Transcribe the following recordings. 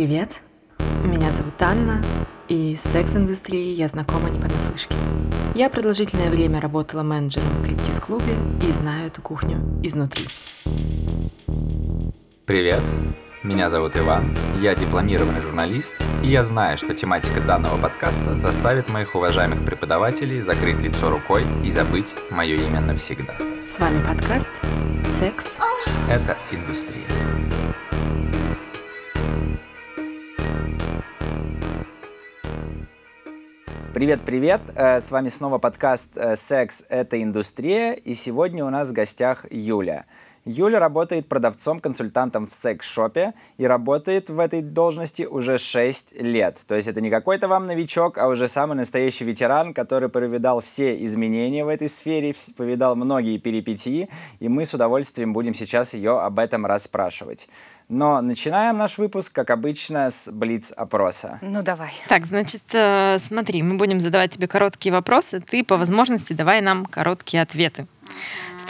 Привет, меня зовут Анна, и с секс-индустрией я знакома не понаслышке. Я продолжительное время работала менеджером в стриптиз-клубе и знаю эту кухню изнутри. Привет, меня зовут Иван, я дипломированный журналист, и я знаю, что тематика данного подкаста заставит моих уважаемых преподавателей закрыть лицо рукой и забыть мое имя навсегда. С вами подкаст «Секс». Это индустрия. Привет-привет! Э, С вами снова подкаст э, «Секс – это индустрия», и сегодня у нас в гостях Юля. Юля работает продавцом-консультантом в секс-шопе и работает в этой должности уже 6 лет. То есть это не какой-то вам новичок, а уже самый настоящий ветеран, который повидал все изменения в этой сфере, повидал многие перипетии, и мы с удовольствием будем сейчас ее об этом расспрашивать. Но начинаем наш выпуск, как обычно, с блиц-опроса. Ну давай. Так, значит, э, смотри, мы будем задавать тебе короткие вопросы, ты по возможности давай нам короткие ответы.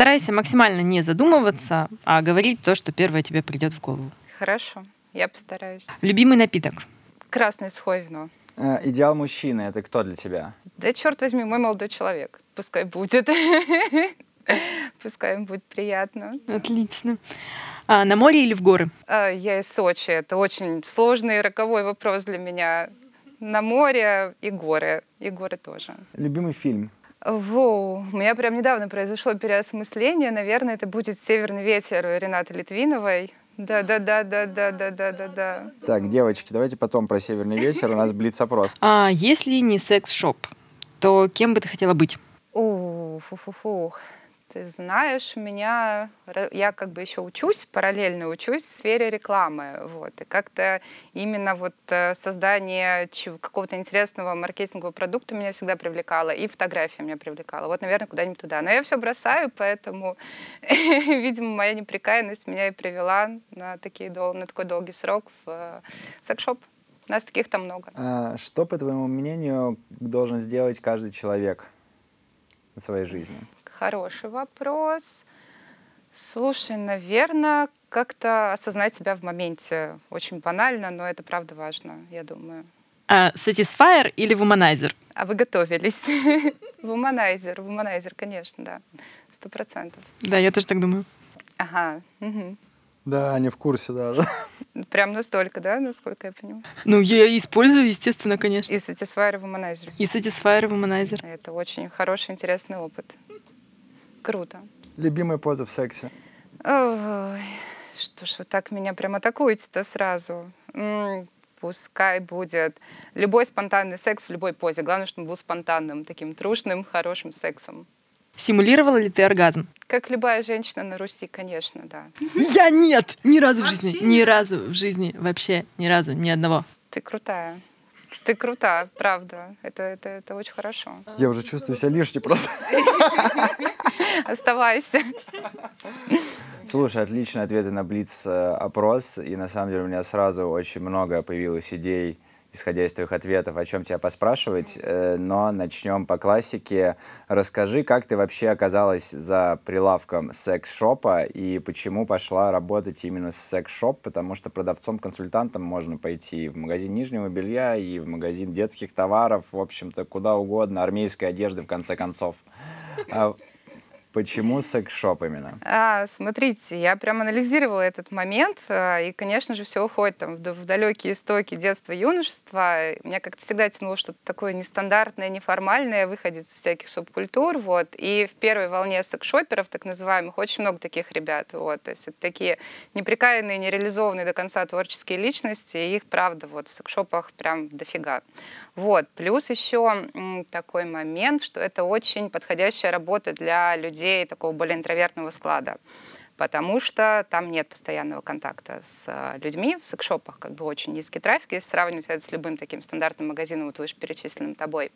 Старайся максимально не задумываться, а говорить то, что первое тебе придет в голову. Хорошо, я постараюсь. Любимый напиток. Красное сухое вино. Э, Идеал мужчины – это кто для тебя? Да черт возьми, мой молодой человек. Пускай будет. Пускай им будет приятно. Отлично. А, на море или в горы? А, Я из Сочи. Это очень сложный и роковой вопрос для меня. На море и горы. И горы тоже. Любимый фильм? Воу, у меня прям недавно произошло переосмысление. Наверное, это будет «Северный ветер» Ренаты Литвиновой. Да-да-да-да-да-да-да-да. Так, девочки, давайте потом про Северный ветер. У нас блиц-опрос. А, если не секс-шоп, то кем бы ты хотела быть? О, фу-фу-фу. Ты знаешь, меня я как бы еще учусь, параллельно учусь в сфере рекламы, вот, и как-то именно вот э, создание какого-то интересного маркетингового продукта меня всегда привлекало, и фотография меня привлекала. Вот, наверное, куда-нибудь туда. Но я все бросаю, поэтому, видимо, моя неприкаянность меня и привела на, такие дол- на такой долгий срок в э, секс-шоп. У нас таких там много. А, Что, по твоему мнению, должен сделать каждый человек в своей жизни? Хороший вопрос. Слушай, наверное, как-то осознать себя в моменте. Очень банально, но это правда важно, я думаю. А, Satisfyer или Womanizer? А вы готовились? Вуманайзер, вуманайзер, конечно, да. Сто процентов. Да, я тоже так думаю. Ага. Да, не в курсе даже. Прям настолько, да, насколько я понимаю? Ну, я использую, естественно, конечно. И Satisfyer, и вуманайзер. И Satisfyer, и Womanizer. Это очень хороший, интересный опыт. Круто. Любимая поза в сексе? Ой, что ж вы так меня прям атакуете-то сразу? М, Пускай будет любой спонтанный секс в любой позе. Главное, чтобы он был спонтанным, таким трушным, хорошим сексом. Симулировала ли ты оргазм? Как любая женщина на Руси, конечно, да. Я нет! Ни разу в жизни. Ни разу в жизни. Вообще ни разу. Ни одного. Ты крутая. Ты крута, правда. Это, это, это очень хорошо. Я уже чувствую себя лишней просто. Оставайся. Слушай, отличные ответы на Блиц-опрос. И на самом деле у меня сразу очень много появилось идей, исходя из твоих ответов, о чем тебя поспрашивать. Э, Но начнем по классике. Расскажи, как ты вообще оказалась за прилавком секс-шопа и почему пошла работать именно с секс-шоп, потому что продавцом-консультантом можно пойти в магазин нижнего белья и в магазин детских товаров, в общем-то, куда угодно, армейской одежды, в конце концов. Почему секс-шоп именно? А, смотрите, я прям анализировала этот момент, а, и, конечно же, все уходит там, в, далекие истоки детства, юношества. Меня как-то всегда тянуло что-то такое нестандартное, неформальное, выходит из всяких субкультур, вот. И в первой волне секс-шоперов, так называемых, очень много таких ребят, вот. То есть это такие неприкаянные, нереализованные до конца творческие личности, и их, правда, вот в секс-шопах прям дофига. Вот. Плюс еще такой момент, что это очень подходящая работа для людей такого более интровертного склада потому что там нет постоянного контакта с а, людьми. В секшопах как бы очень низкий трафик, если сравнивать это с любым таким стандартным магазином, вот вышеперечисленным тобой.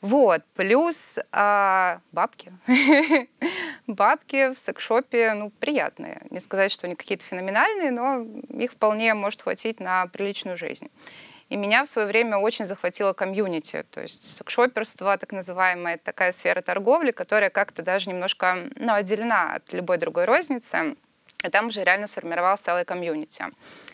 Вот, плюс а, бабки. бабки в секшопе, ну, приятные. Не сказать, что они какие-то феноменальные, но их вполне может хватить на приличную жизнь. И меня в свое время очень захватило комьюнити. То есть секшоперство, так называемая, такая сфера торговли, которая как-то даже немножко ну, отделена от любой другой розницы. И там уже реально сформировался целый комьюнити.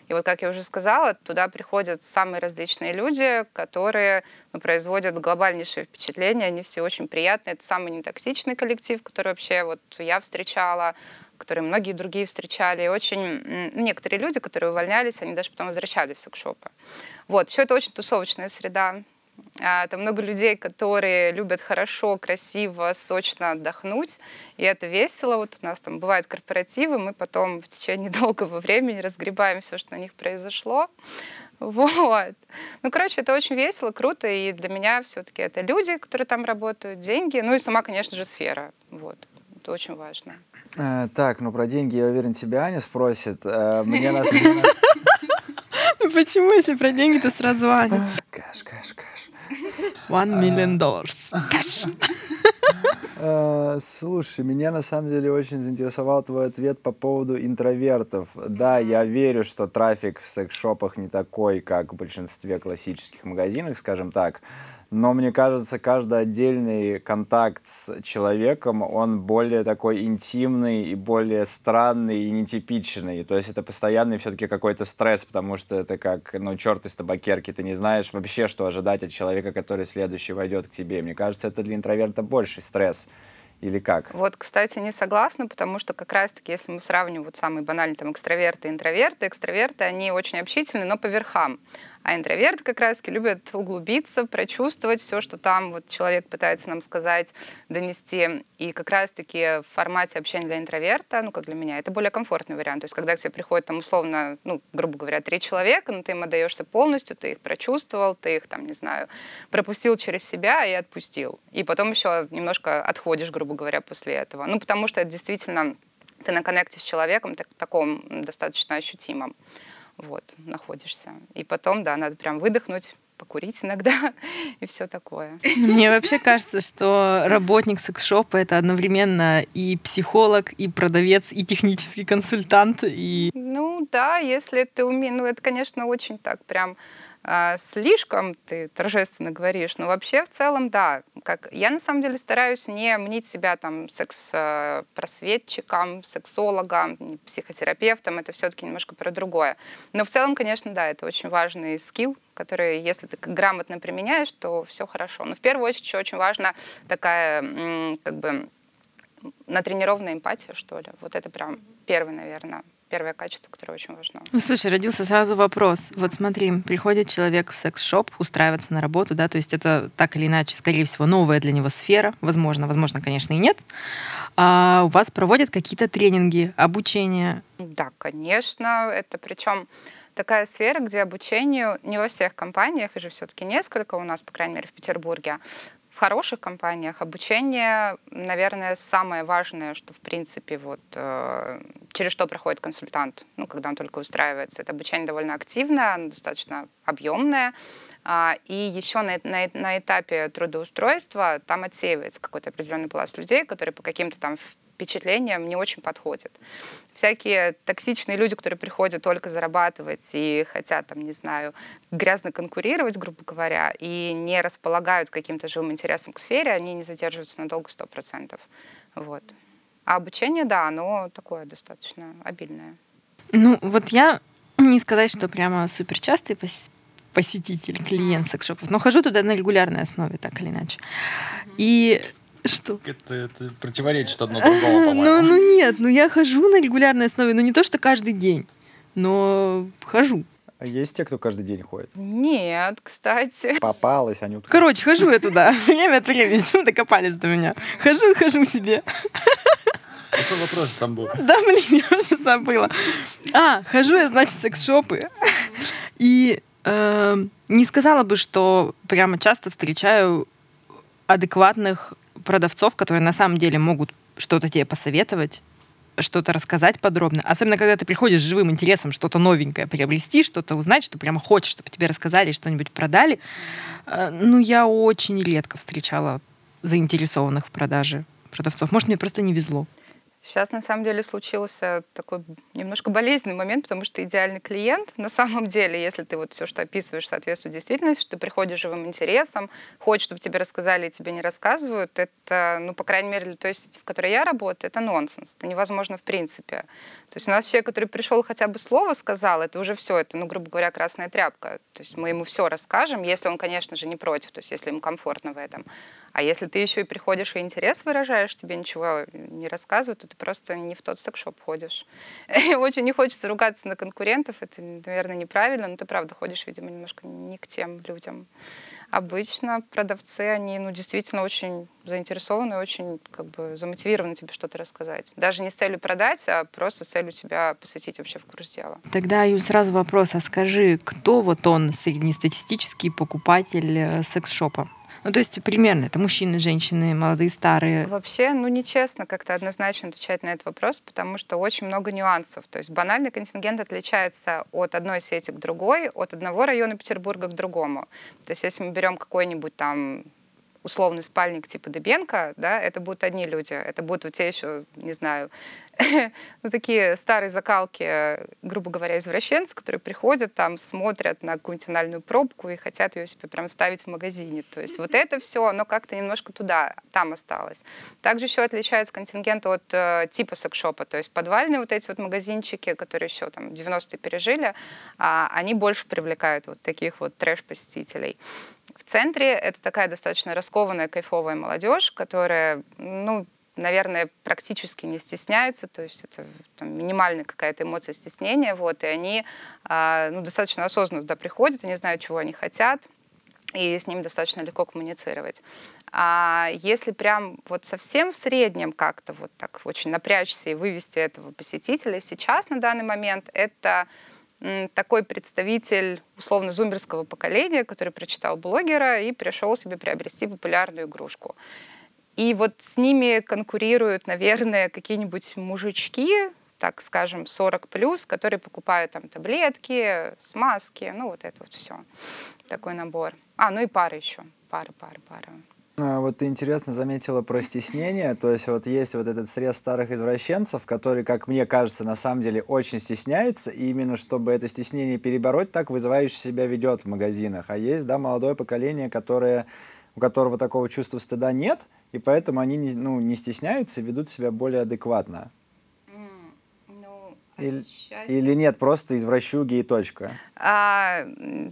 И вот, как я уже сказала, туда приходят самые различные люди, которые ну, производят глобальнейшее впечатление. Они все очень приятные. Это самый нетоксичный коллектив, который вообще вот я встречала которые многие другие встречали. И очень некоторые люди, которые увольнялись, они даже потом возвращались в секшопы. Вот. Все это очень тусовочная среда. А, там много людей, которые любят хорошо, красиво, сочно отдохнуть, и это весело. Вот у нас там бывают корпоративы, мы потом в течение долгого времени разгребаем все, что на них произошло. Вот. Ну, короче, это очень весело, круто, и для меня все-таки это люди, которые там работают, деньги, ну и сама, конечно же, сфера. Вот. Это очень важно. Э, так, ну про деньги, я уверен, тебя Аня спросит. Э, мне нас... Ну почему, если про деньги, то сразу Аня? Кэш, кэш, кэш. One million dollars. Э, слушай, меня на самом деле очень заинтересовал твой ответ по поводу интровертов. Да, я верю, что трафик в секс-шопах не такой, как в большинстве классических магазинов, скажем так но мне кажется, каждый отдельный контакт с человеком, он более такой интимный и более странный и нетипичный. То есть это постоянный все-таки какой-то стресс, потому что это как, ну, черт из табакерки, ты не знаешь вообще, что ожидать от человека, который следующий войдет к тебе. Мне кажется, это для интроверта больший стресс. Или как? Вот, кстати, не согласна, потому что как раз-таки, если мы сравним вот самые банальные там экстраверты и интроверты, экстраверты, они очень общительны, но по верхам. А интроверты как раз любят углубиться, прочувствовать все, что там вот человек пытается нам сказать, донести. И как раз-таки в формате общения для интроверта, ну, как для меня, это более комфортный вариант. То есть, когда к тебе приходит там условно, ну, грубо говоря, три человека, но ты им отдаешься полностью, ты их прочувствовал, ты их там, не знаю, пропустил через себя и отпустил. И потом еще немножко отходишь, грубо говоря, после этого. Ну, потому что это действительно ты на коннекте с человеком так, таком достаточно ощутимом вот, находишься. И потом, да, надо прям выдохнуть, покурить иногда и все такое. Мне вообще кажется, что работник секс-шопа — это одновременно и психолог, и продавец, и технический консультант, и... Ну да, если ты умеешь... Ну это, конечно, очень так прям слишком ты торжественно говоришь, но вообще в целом, да, как я на самом деле стараюсь не мнить себя там секс-просветчиком, сексологом, психотерапевтом, это все-таки немножко про другое. Но в целом, конечно, да, это очень важный скилл, который, если ты грамотно применяешь, то все хорошо. Но в первую очередь очень важна такая, как бы, натренированная эмпатия, что ли. Вот это прям первый, наверное, первое качество, которое очень важно. Ну, слушай, родился сразу вопрос. Вот смотри, приходит человек в секс-шоп устраиваться на работу, да, то есть это так или иначе, скорее всего, новая для него сфера, возможно, возможно, конечно, и нет. А у вас проводят какие-то тренинги, обучение? Да, конечно. Это причем такая сфера, где обучению не во всех компаниях, и же все-таки несколько у нас, по крайней мере, в Петербурге, в хороших компаниях обучение, наверное, самое важное, что, в принципе, вот э, через что проходит консультант, ну, когда он только устраивается. Это обучение довольно активное, оно достаточно объемное. А, и еще на, на, на этапе трудоустройства там отсеивается какой-то определенный пласт людей, которые по каким-то там впечатлениям не очень подходят. Всякие токсичные люди, которые приходят только зарабатывать и хотят, там, не знаю, грязно конкурировать, грубо говоря, и не располагают каким-то живым интересом к сфере, они не задерживаются надолго 100%. Вот. А обучение, да, оно такое достаточно обильное. Ну, вот я не сказать, что прямо супер частый посетитель, клиент секшопов, но хожу туда на регулярной основе, так или иначе. И что? Это, это противоречит одно другому, по-моему. Ну, ну нет, ну я хожу на регулярной основе, ну не то, что каждый день, но хожу. А есть те, кто каждый день ходит? Нет, кстати. Попалась, Анютка. Короче, хожу я туда. Время от времени. Почему докопались до меня? Хожу, хожу себе. Что вопрос там был? Да, блин, я уже забыла. А, хожу я, значит, в секс-шопы. И э, не сказала бы, что прямо часто встречаю адекватных продавцов, которые на самом деле могут что-то тебе посоветовать, что-то рассказать подробно. Особенно, когда ты приходишь с живым интересом что-то новенькое приобрести, что-то узнать, что прямо хочешь, чтобы тебе рассказали, что-нибудь продали. Э, ну, я очень редко встречала заинтересованных в продаже продавцов. Может, мне просто не везло. Сейчас, на самом деле, случился такой немножко болезненный момент, потому что идеальный клиент, на самом деле, если ты вот все, что описываешь, соответствует действительности, что ты приходишь живым интересом, хочешь, чтобы тебе рассказали, и тебе не рассказывают, это, ну, по крайней мере, для той сети, в которой я работаю, это нонсенс. Это невозможно в принципе. То есть у нас человек, который пришел хотя бы слово сказал, это уже все, это, ну, грубо говоря, красная тряпка. То есть мы ему все расскажем, если он, конечно же, не против, то есть если ему комфортно в этом. А если ты еще и приходишь и интерес выражаешь, тебе ничего не рассказывают, то ты просто не в тот секшоп ходишь. И очень не хочется ругаться на конкурентов, это, наверное, неправильно, но ты правда ходишь, видимо, немножко не к тем людям. Обычно продавцы, они ну, действительно очень заинтересованы, очень как бы замотивированы тебе что-то рассказать. Даже не с целью продать, а просто с целью тебя посвятить вообще в курс дела. Тогда, Юль, сразу вопрос, а скажи, кто вот он, среднестатистический покупатель э, секс-шопа? Ну, то есть примерно это мужчины, женщины, молодые, старые. Вообще, ну, нечестно как-то однозначно отвечать на этот вопрос, потому что очень много нюансов. То есть банальный контингент отличается от одной сети к другой, от одного района Петербурга к другому. То есть если мы берем какой-нибудь там условный спальник типа Дебенко, да, это будут одни люди. Это будут вот те еще, не знаю, ну, такие старые закалки, грубо говоря, извращенцы, которые приходят там, смотрят на какую-нибудь пробку и хотят ее себе прям ставить в магазине. То есть вот это все, оно как-то немножко туда, там осталось. Также еще отличается контингент от э, типа секшопа, то есть подвальные вот эти вот магазинчики, которые еще там 90-е пережили, а, они больше привлекают вот таких вот трэш-посетителей. Центре. Это такая достаточно раскованная, кайфовая молодежь, которая, ну, наверное, практически не стесняется, то есть это там, минимальная какая-то эмоция стеснения, вот, и они э, ну, достаточно осознанно туда приходят, они знают, чего они хотят, и с ними достаточно легко коммуницировать. А если прям вот совсем в среднем как-то вот так очень напрячься и вывести этого посетителя, сейчас на данный момент это такой представитель условно зумерского поколения, который прочитал блогера и пришел себе приобрести популярную игрушку. И вот с ними конкурируют, наверное, какие-нибудь мужички, так скажем, 40 плюс, которые покупают там таблетки, смазки, ну вот это вот все. Такой набор. А, ну и пары еще. Пары, пары, пары. А, вот ты интересно заметила про стеснение, то есть вот есть вот этот срез старых извращенцев, который, как мне кажется, на самом деле очень стесняется, и именно чтобы это стеснение перебороть, так вызывающе себя ведет в магазинах. А есть, да, молодое поколение, которое, у которого такого чувства стыда нет, и поэтому они не, ну, не стесняются и ведут себя более адекватно. Или, или нет, просто извращуги и точка? А,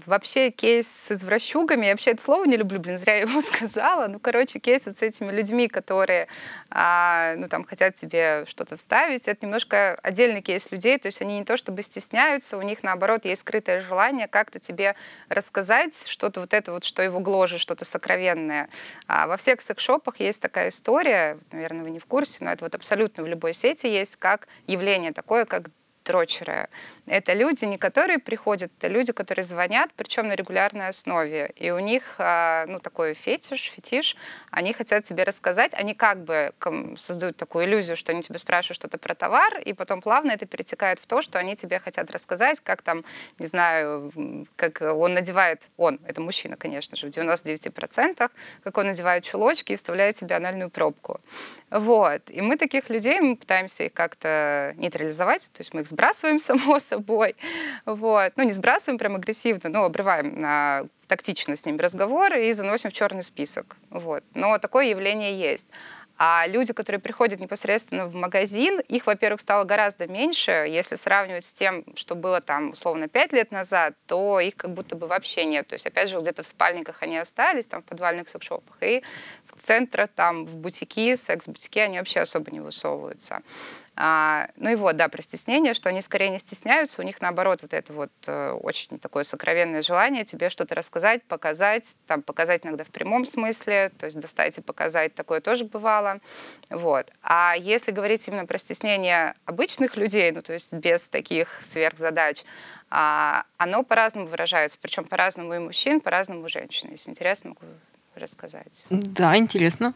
вообще кейс с извращугами, я вообще это слово не люблю, блин, зря я его сказала. Ну, короче, кейс вот с этими людьми, которые, а, ну, там, хотят тебе что-то вставить, это немножко отдельный кейс людей, то есть они не то чтобы стесняются, у них, наоборот, есть скрытое желание как-то тебе рассказать что-то вот это вот, что его гложет, что-то сокровенное. А во всех секс-шопах есть такая история, наверное, вы не в курсе, но это вот абсолютно в любой сети есть, как явление такое, как дрочеры. Это люди, не которые приходят, это люди, которые звонят, причем на регулярной основе. И у них а, ну, такой фетиш, фетиш, они хотят тебе рассказать, они как бы создают такую иллюзию, что они тебе спрашивают что-то про товар, и потом плавно это перетекает в то, что они тебе хотят рассказать, как там, не знаю, как он надевает, он, это мужчина, конечно же, в 99%, как он надевает чулочки и вставляет себе анальную пробку. Вот. И мы таких людей, мы пытаемся их как-то нейтрализовать, то есть мы их сбрасываем, само собой. Вот. Ну, не сбрасываем прям агрессивно, но обрываем на тактично с ними разговор и заносим в черный список. Вот. Но такое явление есть. А люди, которые приходят непосредственно в магазин, их, во-первых, стало гораздо меньше. Если сравнивать с тем, что было там, условно, пять лет назад, то их как будто бы вообще нет. То есть, опять же, где-то в спальниках они остались, там, в подвальных секшопах. И в центрах, там, в бутики, секс-бутики, они вообще особо не высовываются. А, ну и вот, да, про стеснение, что они скорее не стесняются, у них наоборот вот это вот э, очень такое сокровенное желание тебе что-то рассказать, показать, там, показать иногда в прямом смысле, то есть достать и показать, такое тоже бывало. Вот. А если говорить именно про стеснение обычных людей, ну то есть без таких сверхзадач, а, оно по-разному выражается, причем по-разному и мужчин, по-разному у женщин. Если интересно, могу рассказать. Да, интересно.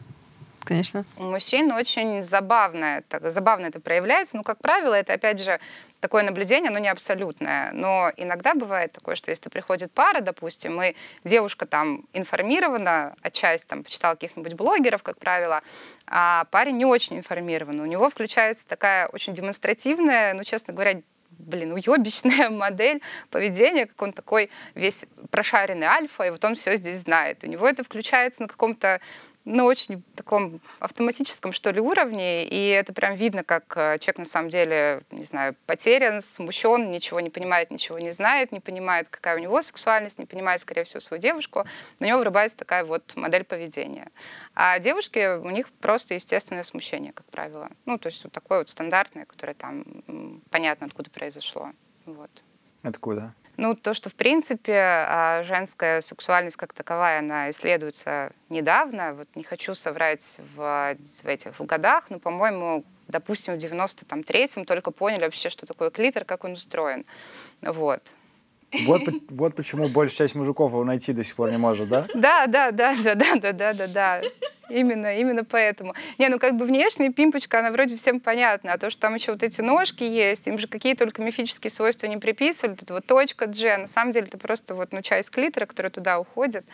конечно. У мужчин очень забавно, так, забавно это проявляется. Ну, как правило, это, опять же, такое наблюдение, оно не абсолютное. Но иногда бывает такое, что если приходит пара, допустим, и девушка там информирована, а часть там почитала каких-нибудь блогеров, как правило, а парень не очень информирован. У него включается такая очень демонстративная, ну, честно говоря, блин, уебищная модель поведения, как он такой весь прошаренный альфа, и вот он все здесь знает. У него это включается на каком-то на очень таком автоматическом, что ли, уровне, и это прям видно, как э, человек на самом деле, не знаю, потерян, смущен, ничего не понимает, ничего не знает, не понимает, какая у него сексуальность, не понимает, скорее всего, свою девушку, на него врубается такая вот модель поведения. А девушки, у них просто естественное смущение, как правило. Ну, то есть вот такое вот стандартное, которое там понятно, откуда произошло. Вот. Откуда? Ну, то, что, в принципе, а, женская сексуальность как таковая, она исследуется недавно. Вот не хочу соврать в, в этих в годах, но, по-моему, допустим, в 93-м только поняли вообще, что такое клитор, как он устроен. Вот. Вот, вот почему большая часть мужиков его найти до сих пор не может, да? Да, да, да, да, да, да, да, да, да. Именно, именно поэтому. Не, ну как бы внешняя пимпочка, она вроде всем понятна, а то, что там еще вот эти ножки есть, им же какие только мифические свойства не приписывали, это вот точка G, на самом деле это просто вот, ну, часть клитора, которая туда уходит,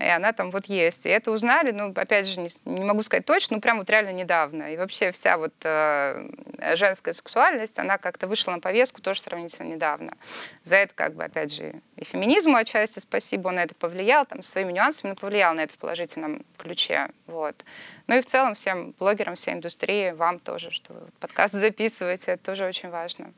и она там вот есть. И это узнали, ну, опять же, не, не могу сказать точно, но прям вот реально недавно. И вообще вся вот э, женская сексуальность, она как-то вышла на повестку тоже сравнительно недавно. За это как бы, опять же, и феминизму отчасти спасибо, он на это повлиял, там, своими нюансами, но повлиял на это в положительном ключе. Вот. Ну и в целом всем блогерам, всей индустрии, вам тоже, что вы подкаст записываете, это тоже очень важно.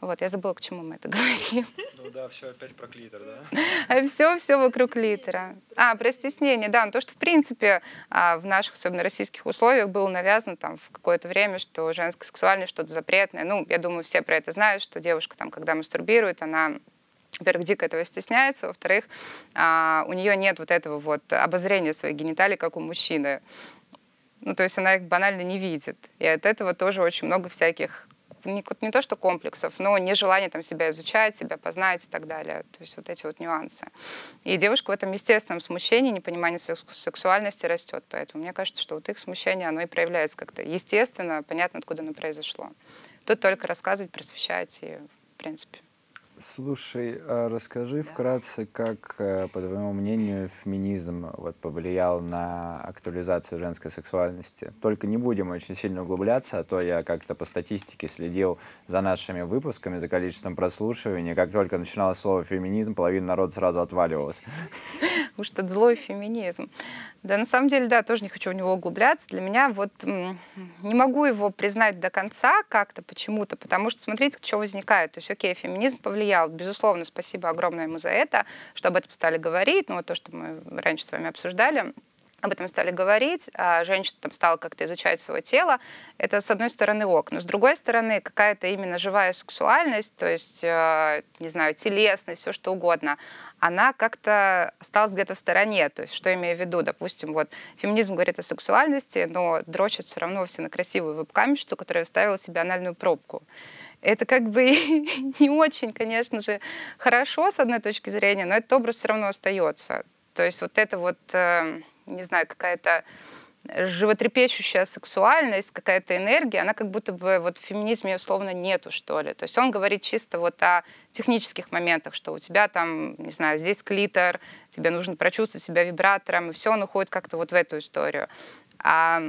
Вот, я забыла, к чему мы это говорим. Ну да, все опять про клитор, да? все, все вокруг клитора. А, про стеснение, да, ну, то, что, в принципе, а, в наших, особенно российских условиях, было навязано там в какое-то время, что женская сексуальность что-то запретное. Ну, я думаю, все про это знают, что девушка там, когда мастурбирует, она во-первых, дико этого стесняется, во-вторых, а, у нее нет вот этого вот обозрения своих гениталий, как у мужчины. Ну, то есть она их банально не видит. И от этого тоже очень много всяких не, не то что комплексов, но нежелание там себя изучать, себя познать и так далее. То есть вот эти вот нюансы. И девушка в этом естественном смущении, непонимании сексуальности растет. Поэтому мне кажется, что вот их смущение, оно и проявляется как-то естественно, понятно, откуда оно произошло. Тут только рассказывать, просвещать и, в принципе, Слушай, а расскажи вкратце, как, э, по твоему мнению, феминизм вот, повлиял на актуализацию женской сексуальности? Только не будем очень сильно углубляться, а то я как-то по статистике следил за нашими выпусками, за количеством прослушиваний. Как только начиналось слово «феминизм», половина народа сразу отваливалась. Уж этот злой феминизм. Да, на самом деле, да, тоже не хочу в него углубляться. Для меня вот не могу его признать до конца как-то почему-то, потому что смотрите, что возникает. То есть, окей, феминизм повлиял. Безусловно, спасибо огромное ему за это, что об этом стали говорить. Ну, вот то, что мы раньше с вами обсуждали об этом стали говорить, а женщина там стала как-то изучать свое тело, это, с одной стороны, ок. Но с другой стороны, какая-то именно живая сексуальность, то есть, э, не знаю, телесность, все что угодно, она как-то осталась где-то в стороне. То есть, что имею в виду? Допустим, вот феминизм говорит о сексуальности, но дрочат все равно все на красивую веб-камеру, которая вставила себе анальную пробку. Это как бы не очень, конечно же, хорошо с одной точки зрения, но этот образ все равно остается. То есть вот это вот, э, не знаю, какая-то животрепещущая сексуальность, какая-то энергия, она как будто бы вот в феминизме условно нету, что ли. То есть он говорит чисто вот о технических моментах, что у тебя там, не знаю, здесь клитор, тебе нужно прочувствовать себя вибратором, и все, он уходит как-то вот в эту историю. А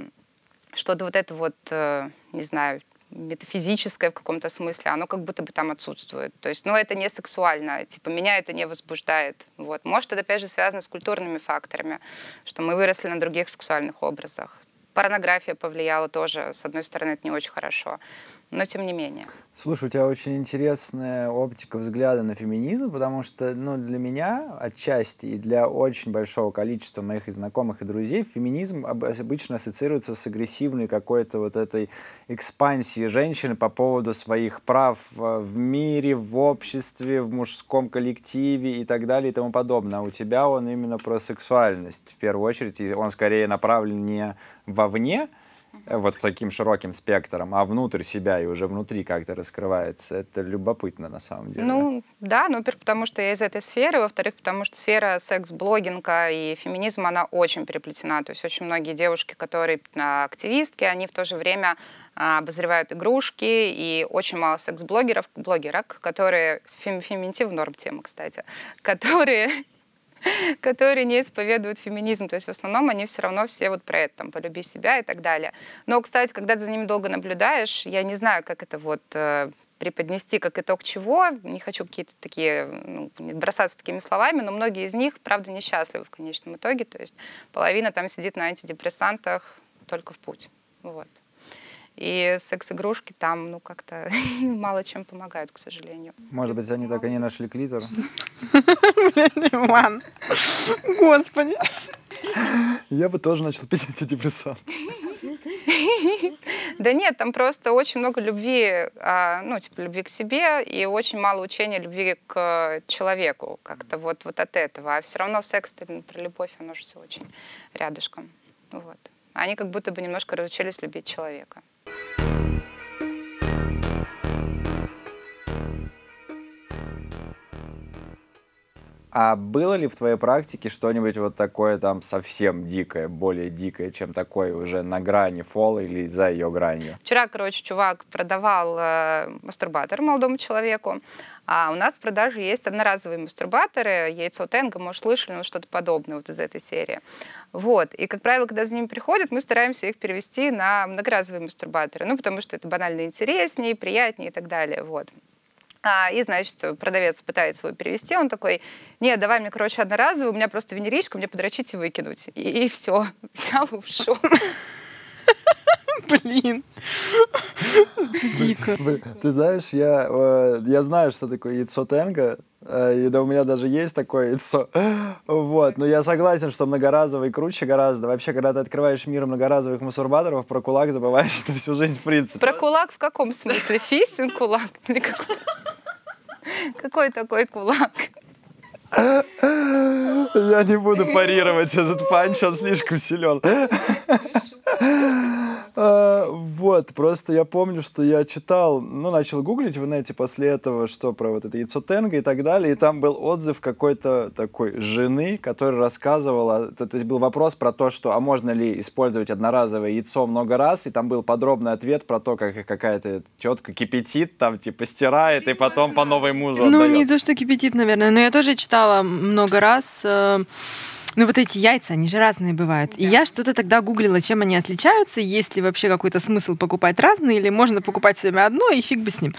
что-то вот это вот, э, не знаю, метафизическое в каком-то смысле, оно как будто бы там отсутствует. То есть, ну, это не сексуально, типа, меня это не возбуждает. Вот. Может, это, опять же, связано с культурными факторами, что мы выросли на других сексуальных образах. Порнография повлияла тоже, с одной стороны, это не очень хорошо но тем не менее. Слушай, у тебя очень интересная оптика взгляда на феминизм, потому что ну, для меня отчасти и для очень большого количества моих и знакомых и друзей феминизм обычно ассоциируется с агрессивной какой-то вот этой экспансией женщины по поводу своих прав в мире, в обществе, в мужском коллективе и так далее и тому подобное. А у тебя он именно про сексуальность в первую очередь, и он скорее направлен не вовне, вот в таким широким спектром, а внутрь себя и уже внутри как-то раскрывается. Это любопытно на самом деле. Ну, да, ну, во-первых, потому что я из этой сферы, во-вторых, потому что сфера секс-блогинга и феминизма, она очень переплетена. То есть очень многие девушки, которые активистки, они в то же время а, обозревают игрушки, и очень мало секс-блогеров, блогерок, которые, фем, феминитив норм тема, кстати, которые которые не исповедуют феминизм. То есть в основном они все равно все вот про это, там, полюби себя и так далее. Но, кстати, когда ты за ними долго наблюдаешь, я не знаю, как это вот э, преподнести как итог чего. Не хочу какие-то такие ну, бросаться такими словами, но многие из них, правда, несчастливы в конечном итоге. То есть половина там сидит на антидепрессантах только в путь. Вот. И секс-игрушки там, ну, как-то мало чем помогают, к сожалению. Может быть, они так и не нашли клитор? Иван, господи. Я бы тоже начал пить антидепрессант. Да нет, там просто очень много любви, а, ну, типа, любви к себе и очень мало учения любви к человеку. Как-то вот, вот от этого. А все равно секс про любовь, оно же все очень рядышком. Вот. Они как будто бы немножко разучились любить человека. А было ли в твоей практике что-нибудь вот такое там совсем дикое, более дикое, чем такое уже на грани фола или за ее гранью? Вчера, короче, чувак продавал э, мастурбатор молодому человеку, а у нас в продаже есть одноразовые мастурбаторы, яйцо Тенга, может, слышали, ну, что-то подобное вот из этой серии. Вот. И, как правило, когда за ними приходят, мы стараемся их перевести на многоразовые мастурбаторы, ну, потому что это банально интереснее, приятнее и так далее. Вот. А, и, значит, продавец пытается его перевести, он такой, нет, давай мне, короче, одноразовый, у меня просто венеричка, мне подрочить и выкинуть. И, и все, взял и ушел. Блин. Дико. Ты знаешь, я, э, я знаю, что такое яйцо Тенга, э, и да, у меня даже есть такое яйцо. Вот. Но я согласен, что многоразовый круче гораздо. Вообще, когда ты открываешь мир многоразовых мастурбаторов, про кулак забываешь на всю жизнь в принципе. Про кулак в каком смысле? Фистинг кулак? Или какой? Какой такой кулак? Я не буду парировать этот панч, он слишком силен. А, вот, просто я помню, что я читал, ну, начал гуглить в инете после этого, что про вот это яйцо Тенга и так далее, и там был отзыв какой-то такой жены, которая рассказывала, то, то есть был вопрос про то, что, а можно ли использовать одноразовое яйцо много раз, и там был подробный ответ про то, как какая-то тетка кипятит, там, типа, стирает, и потом по новой мужу Ну, отдает. не то, что кипятит, наверное, но я тоже читала много раз э, ну вот эти яйца, они же разные бывают. Да. И я что-то тогда гуглила, чем они отличаются, есть ли вообще какой-то смысл покупать разные, или можно покупать себе одно и фиг бы с ним.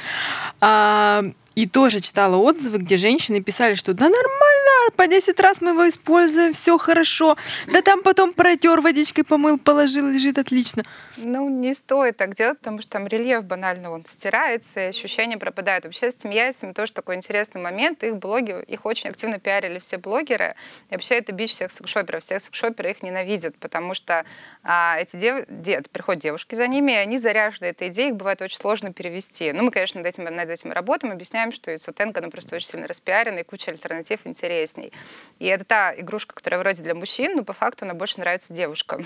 А, и тоже читала отзывы, где женщины писали, что да нормально, по 10 раз мы его используем, все хорошо. Да там потом протер водичкой, помыл, положил, лежит отлично. Ну, не стоит так делать, потому что там рельеф банально он стирается, и ощущения пропадают. Вообще с этими яйцами тоже такой интересный момент. Их блоги, их очень активно пиарили все блогеры. И вообще это бич всех секшоперов. Все секшоперы их ненавидят, потому что а, эти дев... дед, приходят девушки за ними, и они заряжены этой идеей, их бывает очень сложно перевести. Ну, мы, конечно, над этим, над этим работаем, объясняем, что яйцо Тенга, оно просто очень сильно распиарено, и куча альтернатив интересней. И это та игрушка, которая вроде для мужчин, но по факту она больше нравится девушкам.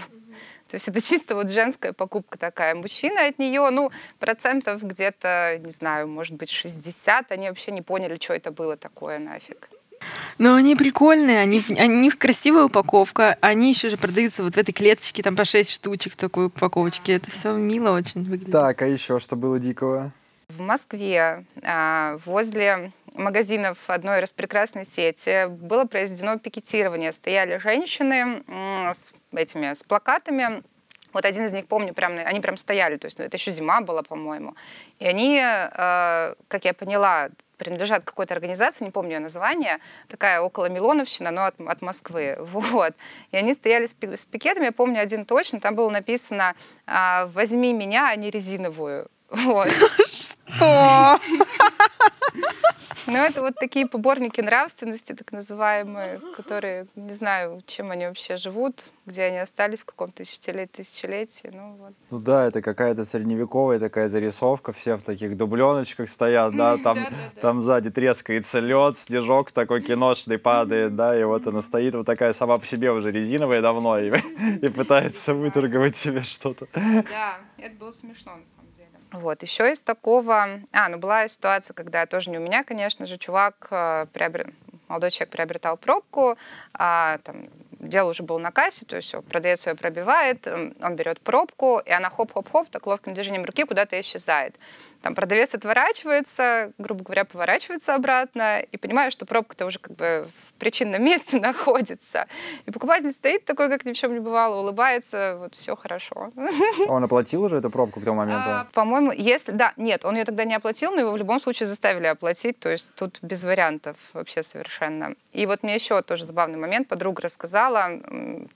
То есть это чисто вот женская покупка такая. Мужчина от нее, ну, процентов где-то, не знаю, может быть, 60, они вообще не поняли, что это было такое нафиг. Но они прикольные, они, они в красивая упаковка, они еще же продаются вот в этой клеточке, там по 6 штучек такой упаковочки. Это все мило очень выглядит. Так, а еще что было дикого? В Москве а, возле магазинов одной распрекрасной сети было произведено пикетирование. Стояли женщины с этими с плакатами. Вот один из них, помню, прям, они прям стояли, то есть ну, это еще зима была, по-моему. И они, э, как я поняла, принадлежат какой-то организации, не помню ее название, такая около Милоновщина, но от, от Москвы. Вот. И они стояли с, с пикетами, я помню один точно, там было написано «Возьми меня, а не резиновую». Вот. Что? Ну, это вот такие поборники нравственности, так называемые, которые, не знаю, чем они вообще живут, где они остались в каком-то тысячелетии, тысячелетии. Ну, вот. ну да, это какая-то средневековая такая зарисовка, все в таких дубленочках стоят, да, там, там сзади трескается лед, снежок такой киношный падает, да, и вот она стоит вот такая сама по себе уже резиновая давно и, и пытается выторговать себе что-то. Да, это было смешно на самом деле. Вот, еще из такого... А, ну была ситуация, когда тоже не у меня, конечно же, чувак, э, приобрел... молодой человек приобретал пробку, а, там, дело уже было на кассе, то есть продавец ее пробивает, он берет пробку, и она хоп-хоп-хоп, так ловким движением руки куда-то исчезает. Там продавец отворачивается, грубо говоря, поворачивается обратно и понимает, что пробка-то уже как бы в причинном месте находится. И покупатель стоит такой, как ни в чем не бывало, улыбается, вот все хорошо. Он оплатил уже эту пробку к тому моменту? А, по-моему, если... Да, нет, он ее тогда не оплатил, но его в любом случае заставили оплатить, то есть тут без вариантов вообще совершенно. И вот мне еще тоже забавный момент, подруга рассказала,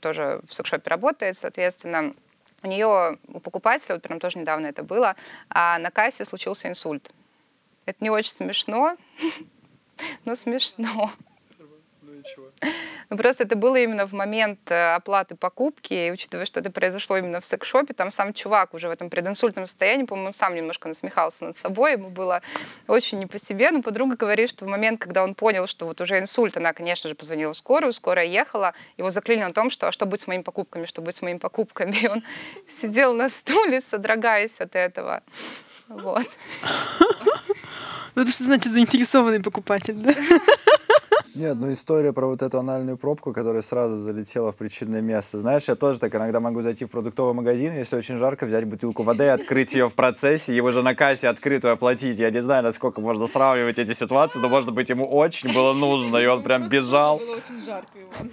тоже в секшопе работает, соответственно, у нее, у покупателя, вот прям тоже недавно это было, а на кассе случился инсульт. Это не очень смешно, но смешно. Ну, просто это было именно в момент э, оплаты покупки, и учитывая, что это произошло именно в секс-шопе, там сам чувак уже в этом прединсультном состоянии, по-моему, сам немножко насмехался над собой, ему было очень не по себе, но подруга говорит, что в момент, когда он понял, что вот уже инсульт, она, конечно же, позвонила в скорую, скорая ехала, его заклинило на том, что а что будет с моими покупками, что будет с моими покупками, и он сидел на стуле, содрогаясь от этого. Вот. Ну, это что значит заинтересованный покупатель, да? Нет, ну история про вот эту анальную пробку, которая сразу залетела в причинное место. Знаешь, я тоже так иногда могу зайти в продуктовый магазин, если очень жарко, взять бутылку воды, открыть ее в процессе, его же на кассе открытую оплатить. Я не знаю, насколько можно сравнивать эти ситуации, но, может быть, ему очень было нужно, и он прям бежал. Было очень жарко, Иван.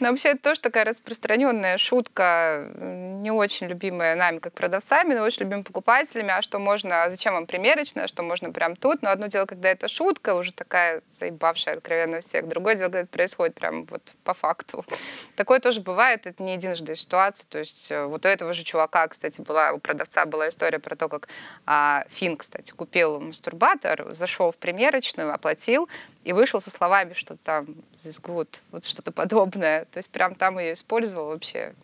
Но вообще это тоже такая распространенная шутка, не очень любимая нами как продавцами, но очень любимыми покупателями. А что можно, а зачем вам примерочная, что можно прям тут? Но одно дело, когда это шутка, уже такая заебавшая откровенно всех. Другое дело, когда это происходит прям вот по факту. Такое тоже бывает, это не единожды ситуация. То есть э, вот у этого же чувака, кстати, была, у продавца была история про то, как а, Фин, кстати, купил мастурбатор, зашел в примерочную, оплатил, и вышел со словами, что там this good, вот что-то подобное. То есть прям там ее использовал вообще,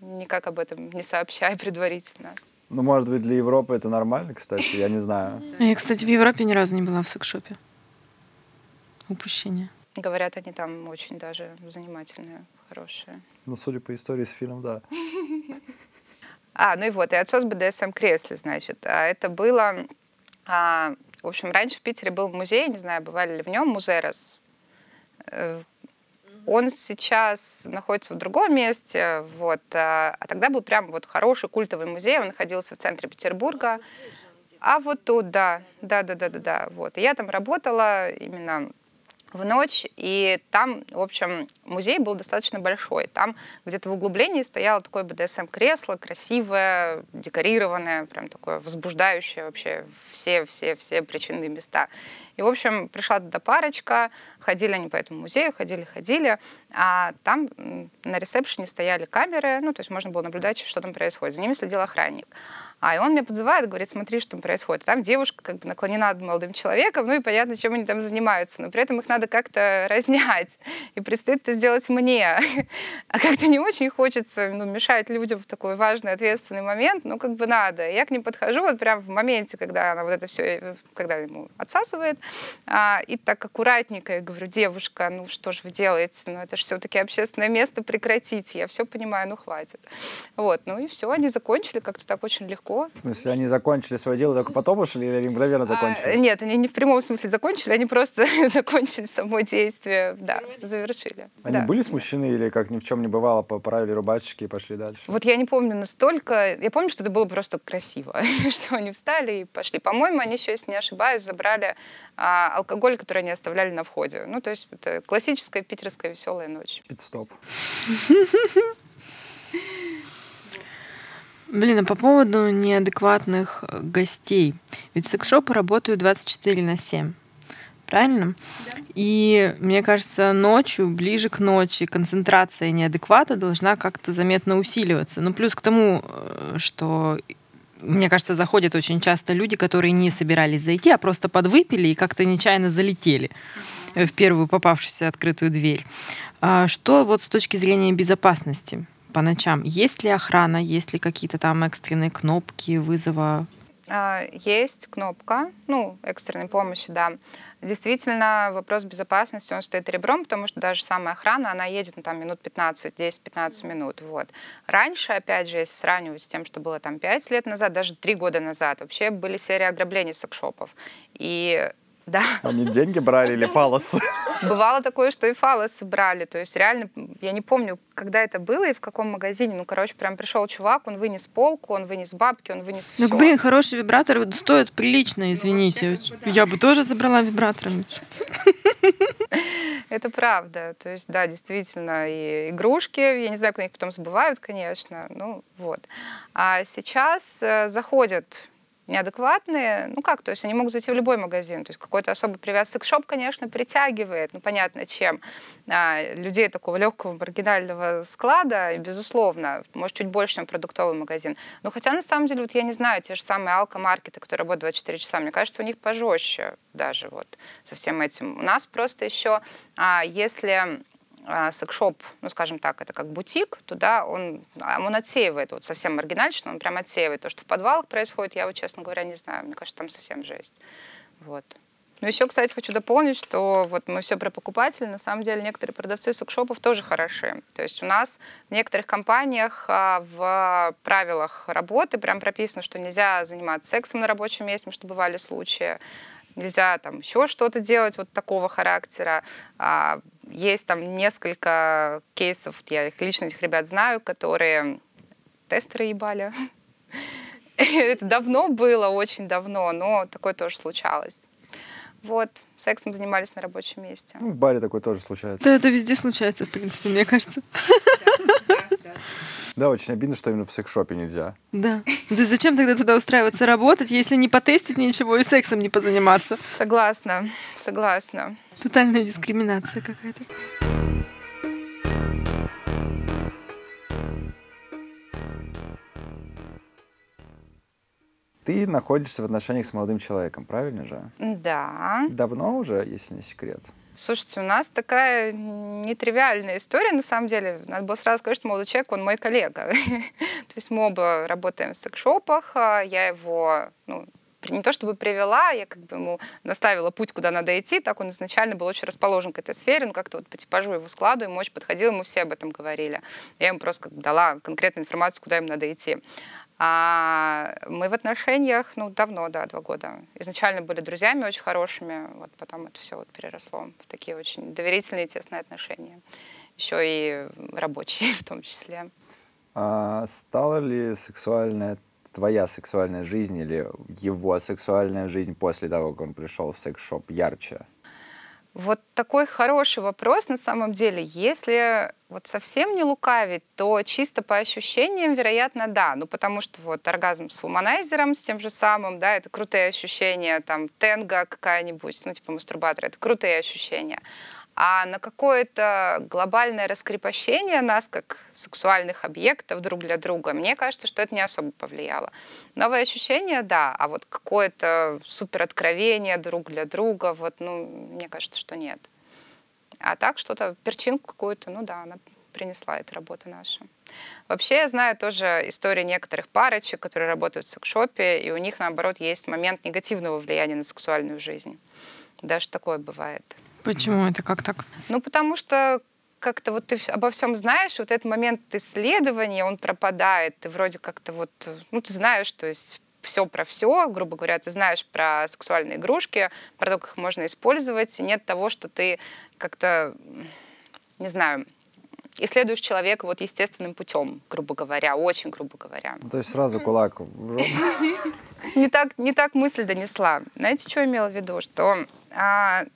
никак об этом не сообщая предварительно. Ну, может быть, для Европы это нормально, кстати, я не знаю. Я, кстати, в Европе ни разу не была в секс-шопе. Упущение. Говорят, они там очень даже занимательные, хорошие. Ну, судя по истории с фильмом, да. А, ну и вот, и отсос БДСМ кресле, значит. А это было а, в общем, раньше в Питере был музей, не знаю, бывали ли в нем, Музерос. Э, он сейчас находится в другом месте, вот, а, а тогда был прям вот хороший культовый музей, он находился в центре Петербурга. А вот тут, да, да, да, да, да, да, вот. И я там работала именно в ночь, и там, в общем, музей был достаточно большой. Там где-то в углублении стояло такое БДСМ-кресло, красивое, декорированное, прям такое возбуждающее вообще все-все-все причинные места. И, в общем, пришла туда парочка, ходили они по этому музею, ходили-ходили, а там на ресепшене стояли камеры, ну, то есть можно было наблюдать, что там происходит. За ними следил охранник. А и он меня подзывает, говорит, смотри, что там происходит. там девушка как бы наклонена над молодым человеком, ну и понятно, чем они там занимаются. Но при этом их надо как-то разнять. И предстоит это сделать мне. А как-то не очень хочется ну, мешать людям в такой важный, ответственный момент, ну как бы надо. Я к ним подхожу вот прям в моменте, когда она вот это все, когда ему отсасывает, а, и так аккуратненько я говорю, девушка, ну что же вы делаете? Ну это же все-таки общественное место, прекратите. Я все понимаю, ну хватит. Вот, ну и все, они закончили как-то так очень легко легко. В смысле, они закончили свое дело, только потом ушли или они мгновенно а, закончили? А, нет, они не в прямом смысле закончили, они просто закончили само действие, да, завершили. Они да. были смущены или как ни в чем не бывало, поправили рубашечки и пошли дальше? Вот я не помню настолько, я помню, что это было просто красиво, что они встали и пошли. По-моему, они еще, если не ошибаюсь, забрали а, алкоголь, который они оставляли на входе. Ну, то есть это классическая питерская веселая ночь. Пит-стоп. Блин, а по поводу неадекватных э, гостей. Ведь секс-шопы работают 24 на 7. Правильно? Да. И мне кажется, ночью, ближе к ночи, концентрация неадеквата должна как-то заметно усиливаться. Ну, плюс к тому, э, что мне кажется, заходят очень часто люди, которые не собирались зайти, а просто подвыпили и как-то нечаянно залетели в первую попавшуюся открытую дверь. А что вот с точки зрения безопасности по ночам? Есть ли охрана, есть ли какие-то там экстренные кнопки вызова? А, есть кнопка, ну, экстренной помощи, да. Действительно, вопрос безопасности, он стоит ребром, потому что даже самая охрана, она едет ну, там минут 15, 10-15 минут. Вот. Раньше, опять же, если сравнивать с тем, что было там 5 лет назад, даже 3 года назад, вообще были серии ограблений секшопов. И да. Они деньги брали или фалосы? Бывало такое, что и фалосы брали. То есть реально, я не помню, когда это было и в каком магазине. Ну, короче, прям пришел чувак, он вынес полку, он вынес бабки, он вынес все. Ну, блин, хороший вибратор стоит прилично, извините. Ну, вообще, я бы тоже забрала вибраторами. Это правда. То есть, да, действительно, и игрушки, я не знаю, как их потом забывают, конечно, ну вот. А сейчас э, заходят неадекватные, ну как, то есть они могут зайти в любой магазин, то есть какой-то особый привяз. Секшоп, конечно, притягивает, ну понятно чем, а, людей такого легкого маргинального склада, безусловно, может чуть больше, чем продуктовый магазин. Но хотя на самом деле, вот я не знаю, те же самые алкомаркеты, которые работают 24 часа, мне кажется, у них пожестче даже вот со всем этим. У нас просто еще, а, если секшоп, ну, скажем так, это как бутик, туда он, а, он отсеивает, вот совсем маргинально, он прям отсеивает. То, что в подвалах происходит, я вот, честно говоря, не знаю. Мне кажется, там совсем жесть. Вот. Ну, еще, кстати, хочу дополнить, что вот мы все про покупателей. На самом деле некоторые продавцы секшопов тоже хороши. То есть у нас в некоторых компаниях а, в правилах работы прям прописано, что нельзя заниматься сексом на рабочем месте, потому что бывали случаи нельзя там еще что-то делать вот такого характера. А, есть там несколько кейсов, я их лично этих ребят знаю, которые тестеры ебали. Это давно было, очень давно, но такое тоже случалось. Вот, сексом занимались на рабочем месте. Ну, в баре такое тоже случается. Да, это везде случается, в принципе, мне кажется. Да, очень обидно, что именно в секс-шопе нельзя. Да. Ну, то есть зачем тогда туда устраиваться работать, если не потестить ничего и сексом не позаниматься? Согласна, согласна. Тотальная дискриминация какая-то. Ты находишься в отношениях с молодым человеком, правильно же? Да. Давно уже, если не секрет? Слушайте, у нас такая нетривиальная история, на самом деле. Надо было сразу сказать, что молодой человек, он мой коллега. То есть мы оба работаем в секшопах, а я его, ну, не то чтобы привела, я как бы ему наставила путь, куда надо идти, так он изначально был очень расположен к этой сфере, ну как-то вот по типажу его складу ему очень подходил, ему все об этом говорили. Я ему просто дала конкретную информацию, куда им надо идти. А мы в отношениях, ну, давно, да, два года. Изначально были друзьями очень хорошими, вот потом это все вот переросло в такие очень доверительные, тесные отношения. Еще и рабочие в том числе. А стала ли сексуальная твоя сексуальная жизнь или его сексуальная жизнь после того, как он пришел в секс-шоп ярче? Вот такой хороший вопрос на самом деле. Если вот совсем не лукавить, то чисто по ощущениям, вероятно, да. Ну, потому что вот оргазм с вуманайзером, с тем же самым, да, это крутые ощущения, там, тенга какая-нибудь, ну, типа мастурбатор, это крутые ощущения. А на какое-то глобальное раскрепощение нас как сексуальных объектов друг для друга, мне кажется, что это не особо повлияло. Новые ощущения, да, а вот какое-то супер откровение друг для друга, вот, ну, мне кажется, что нет. А так что-то, перчинку какую-то, ну да, она принесла эта работа наша. Вообще я знаю тоже истории некоторых парочек, которые работают в секшопе, и у них, наоборот, есть момент негативного влияния на сексуальную жизнь. Даже такое бывает. Почему это как так? Ну, потому что как-то вот ты обо всем знаешь, вот этот момент исследования, он пропадает, ты вроде как-то вот, ну, ты знаешь, то есть все про все, грубо говоря, ты знаешь про сексуальные игрушки, про то, как их можно использовать, и нет того, что ты как-то, не знаю, исследуешь человека вот естественным путем, грубо говоря, очень грубо говоря. Ну, то есть сразу кулак в жопу. Не так, не так мысль донесла. Знаете, что я имела в виду? Что а,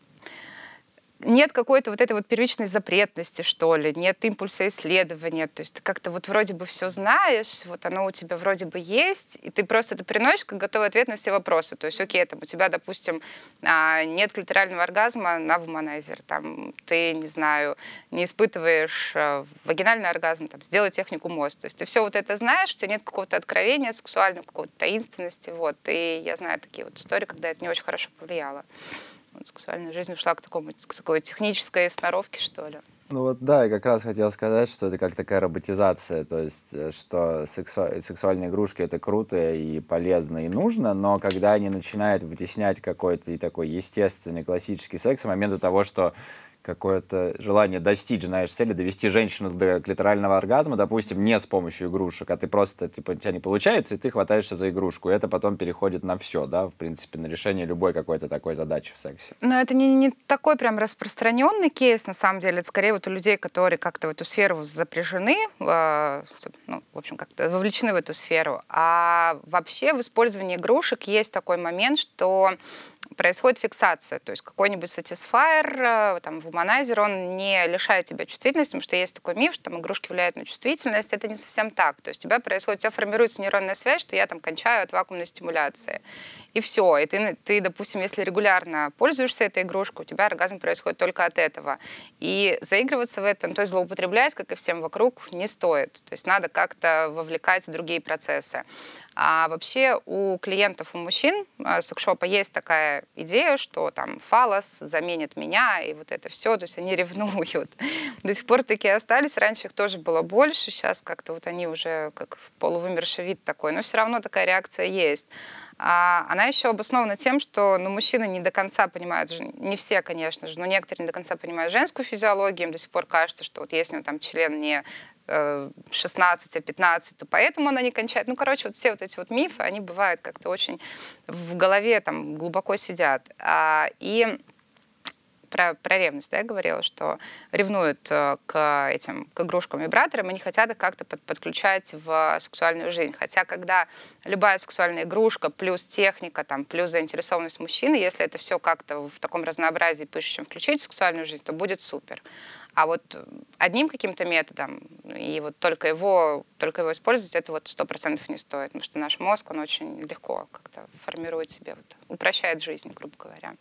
нет какой-то вот этой вот первичной запретности, что ли, нет импульса исследования, то есть ты как-то вот вроде бы все знаешь, вот оно у тебя вроде бы есть, и ты просто это приносишь как готовый ответ на все вопросы. То есть, окей, там у тебя, допустим, а, нет клиторального оргазма на вуманайзер, там ты, не знаю, не испытываешь а, вагинальный оргазм, там, сделай технику МОЗ. То есть ты все вот это знаешь, у тебя нет какого-то откровения сексуального, какого-то таинственности, вот. И я знаю такие вот истории, когда это не очень хорошо повлияло сексуальная жизнь ушла к, такому, к такой технической сноровке, что ли. Ну вот да, я как раз хотел сказать, что это как такая роботизация, то есть э, что сексу... сексуальные игрушки это круто и полезно и нужно, но когда они начинают вытеснять какой-то и такой естественный классический секс, с момента того, что какое-то желание достичь, знаешь, цели, довести женщину до клиторального оргазма, допустим, не с помощью игрушек, а ты просто, типа, у тебя не получается, и ты хватаешься за игрушку. И это потом переходит на все, да, в принципе, на решение любой какой-то такой задачи в сексе. Но это не, не такой прям распространенный кейс, на самом деле. Это скорее вот у людей, которые как-то в эту сферу запряжены, э, ну, в общем, как-то вовлечены в эту сферу. А вообще в использовании игрушек есть такой момент, что происходит фиксация. То есть какой-нибудь Satisfyer, э, там, Womanizer, он не лишает тебя чувствительности, потому что есть такой миф, что там игрушки влияют на чувствительность. Это не совсем так. То есть у тебя происходит, у тебя формируется нейронная связь, что я там кончаю от вакуумной стимуляции. И все. И ты, ты, допустим, если регулярно пользуешься этой игрушкой, у тебя оргазм происходит только от этого. И заигрываться в этом, то есть злоупотреблять, как и всем вокруг, не стоит. То есть надо как-то вовлекать другие процессы. А вообще у клиентов, у мужчин э, секшопа есть такая идея, что там фалос заменит меня, и вот это все, то есть они ревнуют. До сих пор такие остались, раньше их тоже было больше, сейчас как-то вот они уже как полувымерший вид такой, но все равно такая реакция есть. А она еще обоснована тем, что ну, мужчины не до конца понимают, не все, конечно же, но некоторые не до конца понимают женскую физиологию, им до сих пор кажется, что вот если него там член не 16, а 15, то поэтому она не кончает. Ну, короче, вот все вот эти вот мифы, они бывают как-то очень в голове там глубоко сидят. А, и про, про ревность, да, я говорила, что ревнуют э, к этим, к игрушкам вибраторам и не хотят их как-то под, подключать в сексуальную жизнь. Хотя, когда любая сексуальная игрушка плюс техника, там, плюс заинтересованность мужчины, если это все как-то в таком разнообразии пышущем включить в сексуальную жизнь, то будет супер. А вот одним каким-то методом, и вот только его, только его использовать, это вот сто процентов не стоит, потому что наш мозг, он очень легко как-то формирует себе, вот, упрощает жизнь, грубо говоря.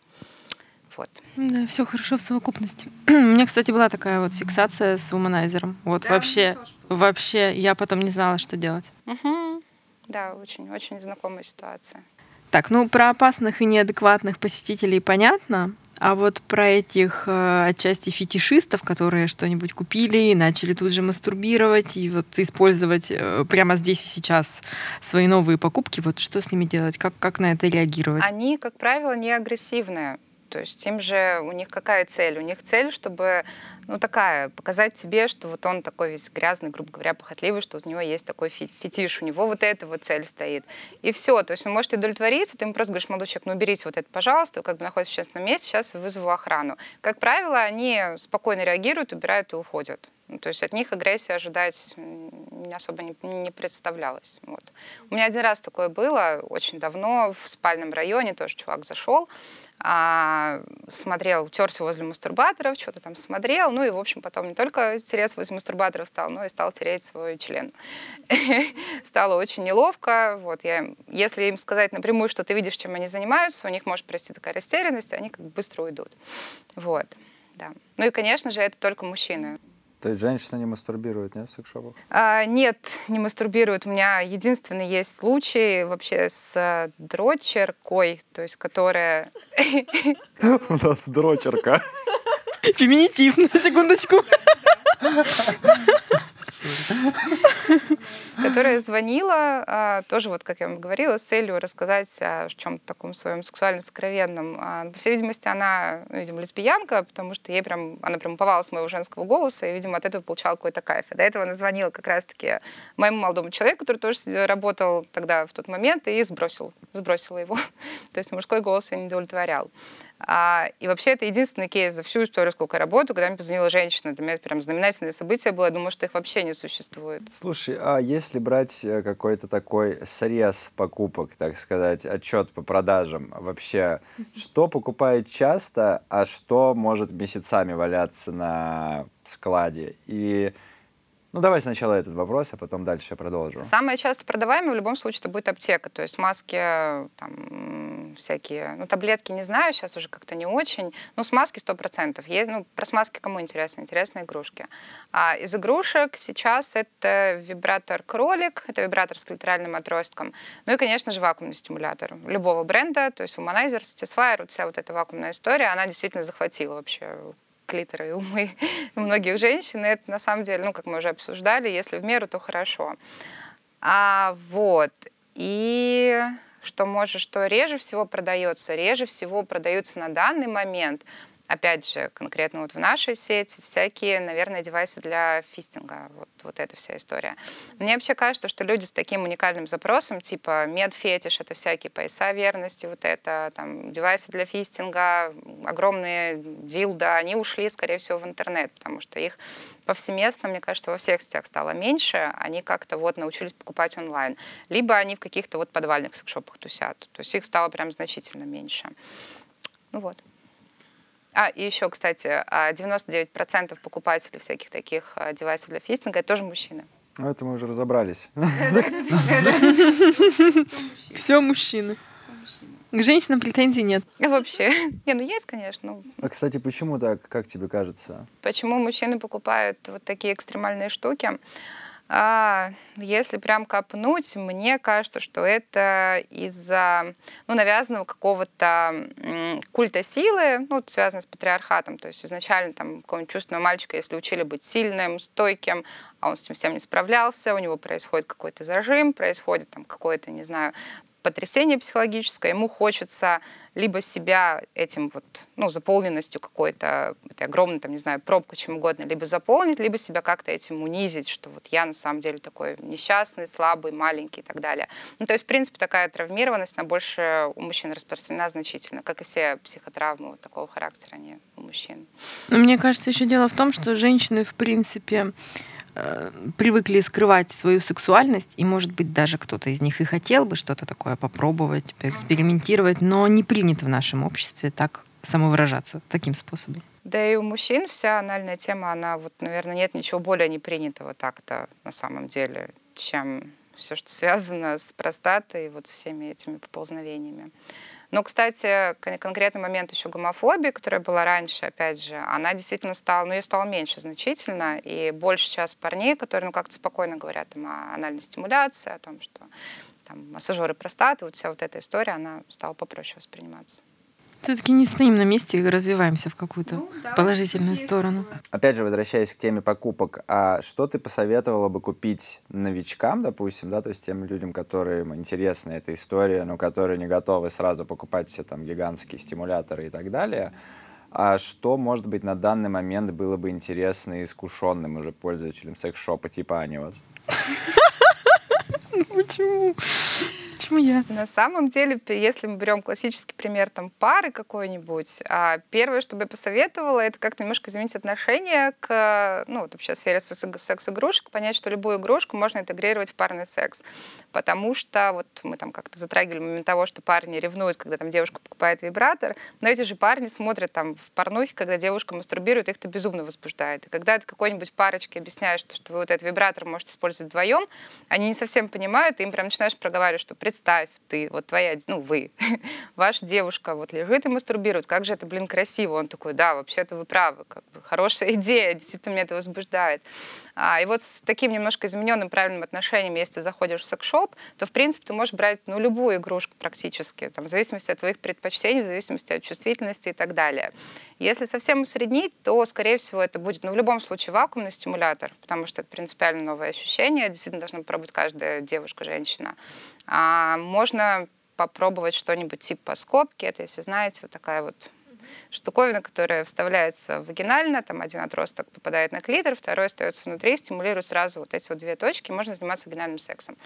Вот. Да, все хорошо в совокупности. У меня, кстати, была такая вот фиксация с вуманайзером. Вот да, вообще, вообще, я потом не знала, что делать. Угу. Да, очень-очень знакомая ситуация. Так, ну про опасных и неадекватных посетителей понятно. А вот про этих э, отчасти фетишистов, которые что-нибудь купили и начали тут же мастурбировать и вот использовать э, прямо здесь и сейчас свои новые покупки, вот что с ними делать, как, как на это реагировать? Они, как правило, не агрессивные. То есть им же, у них какая цель? У них цель, чтобы, ну, такая, показать тебе, что вот он такой весь грязный, грубо говоря, похотливый, что у него есть такой фетиш, у него вот эта вот цель стоит. И все. То есть он может удовлетвориться, ты ему просто говоришь, молодой человек, ну, уберите вот это, пожалуйста, как бы находитесь в общественном месте, сейчас вызову охрану. Как правило, они спокойно реагируют, убирают и уходят. Ну, то есть от них агрессии ожидать особо не, не представлялось. Вот. У меня один раз такое было, очень давно, в спальном районе, тоже чувак зашел, а, смотрел, терся возле мастурбаторов, что-то там смотрел, ну и, в общем, потом не только тереться возле мастурбаторов стал, но и стал тереть свой член. Стало очень неловко. Вот я, если им сказать напрямую, что ты видишь, чем они занимаются, у них может пройти такая растерянность, они как бы быстро уйдут. Вот, да. Ну и, конечно же, это только мужчины. То есть женщина не мастурбирует, нет, в секс-шопах? А, нет, не мастурбирует. У меня единственный есть случай вообще с э, дрочеркой, то есть которая... У нас дрочерка. Феминитив, на секундочку. которая звонила, а, тоже вот, как я вам говорила, с целью рассказать о чем-то таком своем сексуально сокровенном. А, по всей видимости, она, ну, видимо, лесбиянка, потому что ей прям, она прям уповала с моего женского голоса, и, видимо, от этого получала какой-то кайф. И до этого она звонила как раз-таки моему молодому человеку, который тоже работал тогда в тот момент, и сбросил, сбросила его. То есть мужской голос ее не удовлетворял. А, и вообще это единственный кейс за всю историю, сколько я работаю, когда мне позвонила женщина. Для меня это прям знаменательное событие было. Я думаю, что их вообще не существует. Слушай, а если брать э, какой-то такой срез покупок, так сказать, отчет по продажам, вообще, что покупают часто, а что может месяцами валяться на складе? И ну, давай сначала этот вопрос, а потом дальше продолжу. Самое часто продаваемое в любом случае это будет аптека. То есть маски, там, всякие, ну, таблетки не знаю, сейчас уже как-то не очень. Ну, с маски 100%. Есть, ну, про смазки кому интересно? Интересны игрушки. А из игрушек сейчас это вибратор-кролик, это вибратор с клиторальным отростком. Ну и, конечно же, вакуумный стимулятор любого бренда, то есть Womanizer, Satisfyer, вот вся вот эта вакуумная история, она действительно захватила вообще клитора и умы многих женщин. Это на самом деле, ну, как мы уже обсуждали, если в меру, то хорошо. А, вот. И что может, что реже всего продается? Реже всего продаются на данный момент опять же, конкретно вот в нашей сети, всякие, наверное, девайсы для фистинга, вот, вот эта вся история. Мне вообще кажется, что люди с таким уникальным запросом, типа медфетиш, это всякие пояса верности, вот это, там, девайсы для фистинга, огромные дилда, они ушли, скорее всего, в интернет, потому что их повсеместно, мне кажется, во всех сетях стало меньше, они как-то вот научились покупать онлайн. Либо они в каких-то вот подвальных секшопах тусят, то есть их стало прям значительно меньше. Ну вот. А, и еще, кстати, 99% а, покупателей всяких таких а, девайсов для фистинга — это тоже мужчины. Ну, это мы уже разобрались. Все мужчины. К женщинам претензий нет. Вообще. Не, ну есть, конечно. А, кстати, почему так, как тебе кажется? Почему мужчины покупают вот такие экстремальные штуки? А, если прям копнуть, мне кажется, что это из-за ну, навязанного какого-то культа силы, ну, связанного с патриархатом. То есть изначально там какого-нибудь чувственного мальчика, если учили быть сильным, стойким, а он с этим всем не справлялся, у него происходит какой-то зажим, происходит там какое-то, не знаю, потрясение психологическое, ему хочется либо себя этим вот, ну, заполненностью какой-то, этой огромной, там, не знаю, пробку, чем угодно, либо заполнить, либо себя как-то этим унизить, что вот я на самом деле такой несчастный, слабый, маленький и так далее. Ну, то есть, в принципе, такая травмированность, она больше у мужчин распространена значительно, как и все психотравмы вот такого характера, они у мужчин. Но мне кажется, еще дело в том, что женщины, в принципе, привыкли скрывать свою сексуальность, и, может быть, даже кто-то из них и хотел бы что-то такое попробовать, поэкспериментировать, но не принято в нашем обществе так самовыражаться таким способом. Да и у мужчин вся анальная тема, она вот, наверное, нет ничего более непринятого так-то на самом деле, чем все, что связано с простатой и вот всеми этими поползновениями. Но, кстати, конкретный момент еще гомофобии, которая была раньше, опять же, она действительно стала, ну, ее стало меньше значительно, и больше сейчас парней, которые, ну, как-то спокойно говорят там, о анальной стимуляции, о том, что там, массажеры простаты, вот вся вот эта история, она стала попроще восприниматься все-таки не стоим на месте и развиваемся в какую-то ну, да, положительную сторону. Опять же, возвращаясь к теме покупок, а что ты посоветовала бы купить новичкам, допустим, да, то есть тем людям, которым интересна эта история, но которые не готовы сразу покупать все там гигантские стимуляторы и так далее, а что, может быть, на данный момент было бы интересно искушенным уже пользователям секс-шопа типа Ани вот? Почему? Почему я? На самом деле, если мы берем классический пример там пары какой-нибудь, а первое, что бы я посоветовала, это как немножко изменить отношение к, ну, вот вообще сфере секс-игрушек, понять, что любую игрушку можно интегрировать в парный секс. Потому что вот мы там как-то затрагивали момент того, что парни ревнуют, когда там девушка покупает вибратор, но эти же парни смотрят там в порнухе, когда девушка мастурбирует, их это безумно возбуждает. И когда ты какой-нибудь парочке объясняешь, что вы вот этот вибратор можете использовать вдвоем, они не совсем понимают, и им прям начинаешь проговаривать, что представь, ты, вот твоя, ну, вы, ваша девушка вот лежит и мастурбирует, как же это, блин, красиво. Он такой, да, вообще-то вы правы, как бы, хорошая идея, действительно меня это возбуждает. А, и вот с таким немножко измененным правильным отношением, если ты заходишь в секс-шоп, то, в принципе, ты можешь брать, ну, любую игрушку практически, там, в зависимости от твоих предпочтений, в зависимости от чувствительности и так далее. Если совсем усреднить, то, скорее всего, это будет, ну, в любом случае, вакуумный стимулятор, потому что это принципиально новое ощущение, действительно должна попробовать каждая девушка, женщина. А можно попробовать что-нибудь типа скобки, это, если знаете, вот такая вот штуковина, которая вставляется вагинально, там один отросток попадает на клитор, второй остается внутри, стимулирует сразу вот эти вот две точки, можно заниматься вагинальным сексом.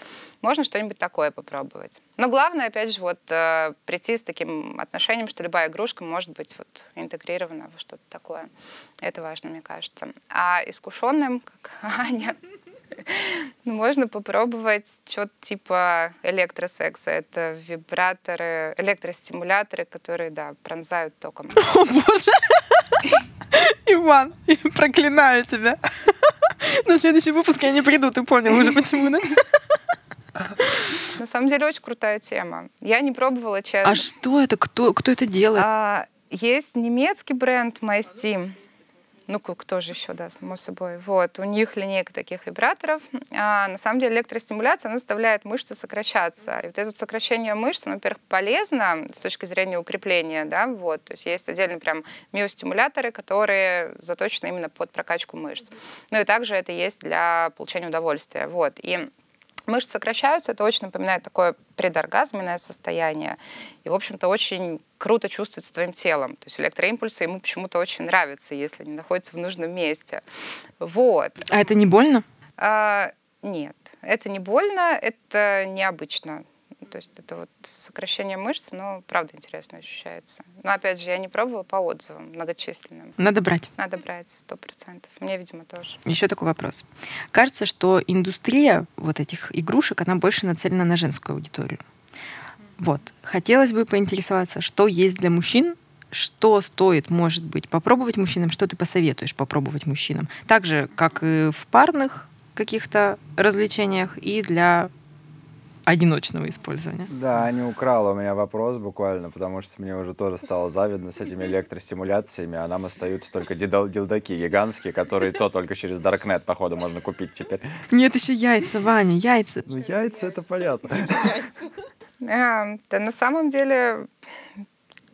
Можно что-нибудь такое попробовать. Но главное, опять же, вот э, прийти с таким отношением, что любая игрушка может быть вот интегрирована во что-то такое. Это важно, мне кажется. А искушенным, как Аня, можно попробовать что-то типа электросекса. Это вибраторы, электростимуляторы, которые, да, пронзают током. О, боже! Иван, я проклинаю тебя. На следующий выпуск я не приду, ты понял уже почему, да? На самом деле очень крутая тема. Я не пробовала, честно. А что это? Кто, кто это делает? А, есть немецкий бренд MySteam. Ну, кто же еще, да, само собой. Вот, у них линейка таких вибраторов. А, на самом деле электростимуляция, она заставляет мышцы сокращаться. И вот это вот сокращение мышц, во-первых, полезно с точки зрения укрепления, да, вот. То есть есть отдельно прям миостимуляторы, которые заточены именно под прокачку мышц. Ну и также это есть для получения удовольствия, вот. И Мышцы сокращаются, это очень напоминает такое предоргазменное состояние. И, в общем-то, очень круто чувствуется твоим телом. То есть электроимпульсы ему почему-то очень нравятся, если они находятся в нужном месте. Вот. А это не больно? А, нет, это не больно, это необычно. То есть это вот сокращение мышц, но правда интересно ощущается. Но опять же, я не пробовала по отзывам многочисленным. Надо брать. Надо брать, сто процентов. Мне, видимо, тоже. Еще такой вопрос. Кажется, что индустрия вот этих игрушек, она больше нацелена на женскую аудиторию. Вот. Хотелось бы поинтересоваться, что есть для мужчин, что стоит, может быть, попробовать мужчинам, что ты посоветуешь попробовать мужчинам. Так же, как и в парных каких-то развлечениях, и для одиночного использования. Да, не украла у меня вопрос буквально, потому что мне уже тоже стало завидно с этими электростимуляциями, а нам остаются только дилдаки гигантские, которые то только через Даркнет, походу, можно купить теперь. Нет, еще яйца, Ваня, яйца. Ну, яйца, это понятно. А, да на самом деле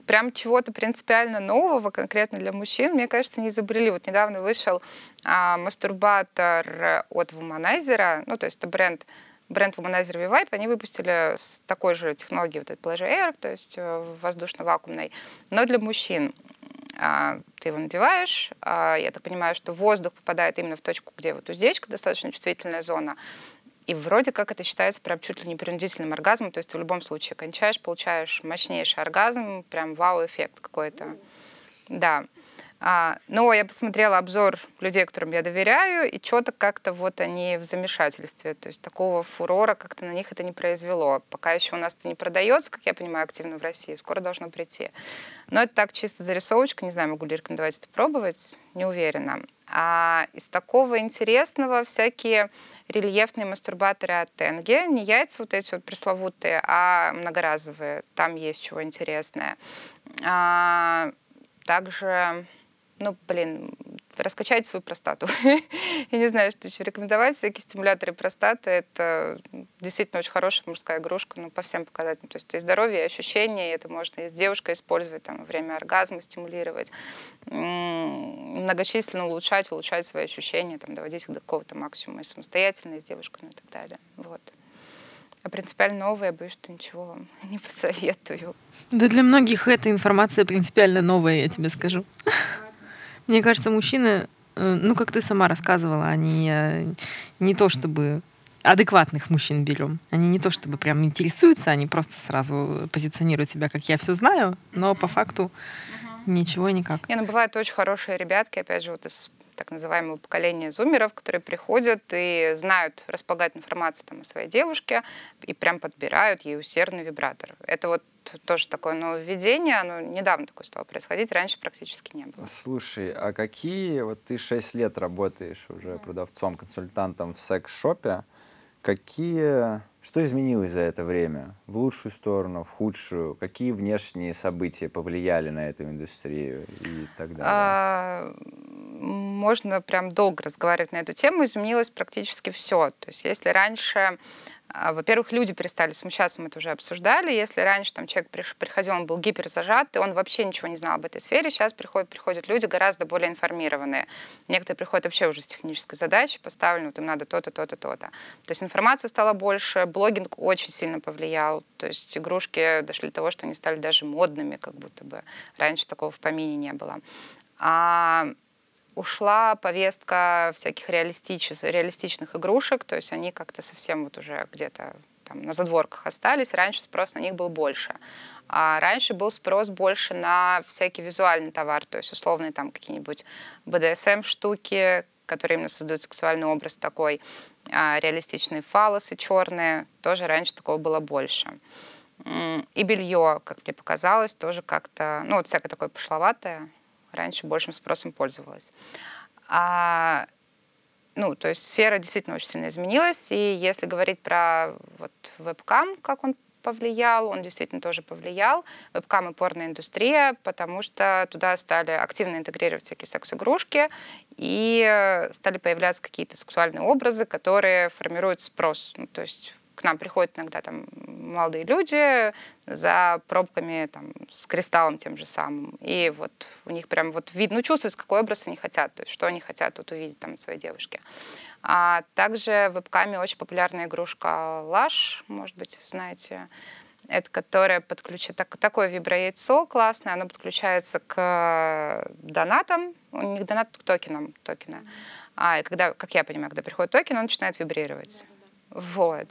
прям чего-то принципиально нового конкретно для мужчин, мне кажется, не изобрели. Вот недавно вышел а, мастурбатор от Womanizer, ну, то есть это бренд бренд Womanizer V-Vibe, они выпустили с такой же технологией, вот этот Pleasure Air, то есть э, воздушно-вакуумной, но для мужчин. А, ты его надеваешь, а, я так понимаю, что воздух попадает именно в точку, где вот уздечка, достаточно чувствительная зона, и вроде как это считается прям чуть ли не принудительным оргазмом, то есть в любом случае кончаешь, получаешь мощнейший оргазм, прям вау-эффект какой-то. Да. А, но я посмотрела обзор людей, которым я доверяю, и что-то как-то вот они в замешательстве. То есть такого фурора как-то на них это не произвело. Пока еще у нас это не продается, как я понимаю, активно в России. Скоро должно прийти. Но это так чисто зарисовочка. Не знаю, могу ли рекомендовать это пробовать. Не уверена. А из такого интересного всякие рельефные мастурбаторы от Тенге. Не яйца вот эти вот пресловутые, а многоразовые. Там есть чего интересное. А, также ну, блин, раскачать свою простату. Я не знаю, что еще рекомендовать. Всякие стимуляторы простаты — это действительно очень хорошая мужская игрушка, ну, по всем показателям. То есть и здоровье, и ощущения, и это можно и с девушкой использовать, там, время оргазма стимулировать, многочисленно улучшать, улучшать свои ощущения, там, доводить их до какого-то максимума и самостоятельно, и с девушкой, ну, и так далее. Вот. А принципиально новое, я боюсь, что ничего вам не посоветую. Да для многих эта информация принципиально новая, я тебе скажу. Мне кажется, мужчины, э, ну, как ты сама рассказывала, они э, не то чтобы адекватных мужчин берем. Они не то чтобы прям интересуются, они просто сразу позиционируют себя, как я все знаю, но по факту ничего и никак. Не, ну бывают очень хорошие ребятки, опять же, вот из так называемого поколения зумеров, которые приходят и знают располагать информацию там, о своей девушке и прям подбирают ей усердный вибратор. Это вот тоже такое нововведение, оно недавно такое стало происходить, раньше практически не было. Слушай, а какие, вот ты 6 лет работаешь уже продавцом, консультантом в секс-шопе, какие, что изменилось за это время? В лучшую сторону, в худшую? Какие внешние события повлияли на эту индустрию и так далее? А, можно прям долго разговаривать на эту тему. Изменилось практически все. То есть если раньше во-первых, люди перестали смущаться, мы это уже обсуждали. Если раньше там человек приходил, он был гиперзажат, и он вообще ничего не знал об этой сфере, сейчас приходят, приходят люди гораздо более информированные. Некоторые приходят вообще уже с технической задачей, поставлены, вот им надо то-то, то-то, то-то. То есть информации стало больше, блогинг очень сильно повлиял. То есть игрушки дошли до того, что они стали даже модными, как будто бы. Раньше такого в помине не было. А ушла повестка всяких реалистич... реалистичных игрушек, то есть они как-то совсем вот уже где-то там на задворках остались, раньше спрос на них был больше. А раньше был спрос больше на всякий визуальный товар, то есть условные там какие-нибудь BDSM-штуки, которые именно создают сексуальный образ такой, а реалистичные фалосы черные, тоже раньше такого было больше. И белье, как мне показалось, тоже как-то, ну вот всякое такое пошловатое, раньше большим спросом пользовалась. А, ну, то есть сфера действительно очень сильно изменилась, и если говорить про вот вебкам, как он повлиял, он действительно тоже повлиял. Вебкам и порноиндустрия, потому что туда стали активно интегрировать всякие секс-игрушки, и стали появляться какие-то сексуальные образы, которые формируют спрос. Ну, то есть к нам приходят иногда там молодые люди за пробками там, с кристаллом тем же самым. И вот у них прям вот видно, ну, чувствуется, какой образ они хотят, то есть что они хотят тут увидеть там своей девушке. А также в вебкаме очень популярная игрушка Лаш, может быть, знаете, это которая подключает так, такое виброяйцо классное, оно подключается к донатам, у них донат к токенам, токена. А, и когда, как я понимаю, когда приходит токен, он начинает вибрировать. Вот.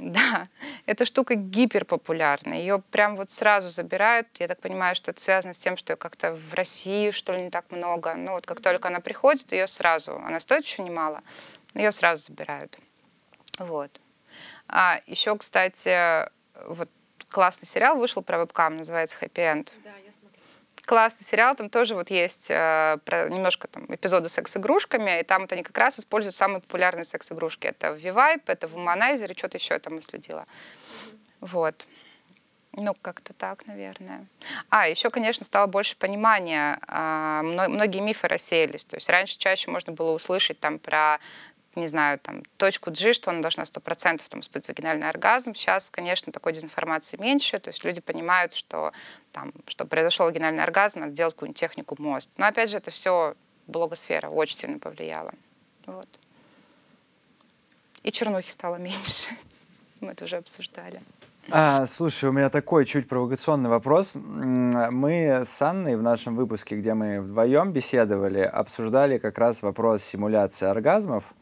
Да, эта штука гиперпопулярна. Ее прям вот сразу забирают. Я так понимаю, что это связано с тем, что как-то в России, что ли, не так много. Ну вот как только она приходит, ее сразу... Она стоит еще немало, ее сразу забирают. Вот. А еще, кстати, вот классный сериал вышел про вебкам, называется «Happy End». Да, я смотрела классный сериал, там тоже вот есть э, про, немножко там эпизоды с секс-игрушками, и там вот они как раз используют самые популярные секс-игрушки. Это V-Vibe, это Womanizer и что-то еще я там уследила. Mm-hmm. Вот. Ну, как-то так, наверное. А, еще, конечно, стало больше понимания. А, многие мифы рассеялись. То есть раньше чаще можно было услышать там про не знаю, там, точку G, что она должна 100% там, испытывать вагинальный оргазм. Сейчас, конечно, такой дезинформации меньше, то есть люди понимают, что, там, чтобы произошел вагинальный оргазм, надо делать какую-нибудь технику мост. Но, опять же, это все блогосфера очень сильно повлияла. Вот. И чернухи стало меньше. Мы это уже обсуждали. А, слушай, у меня такой чуть провокационный вопрос. Мы с Анной в нашем выпуске, где мы вдвоем беседовали, обсуждали как раз вопрос симуляции оргазмов.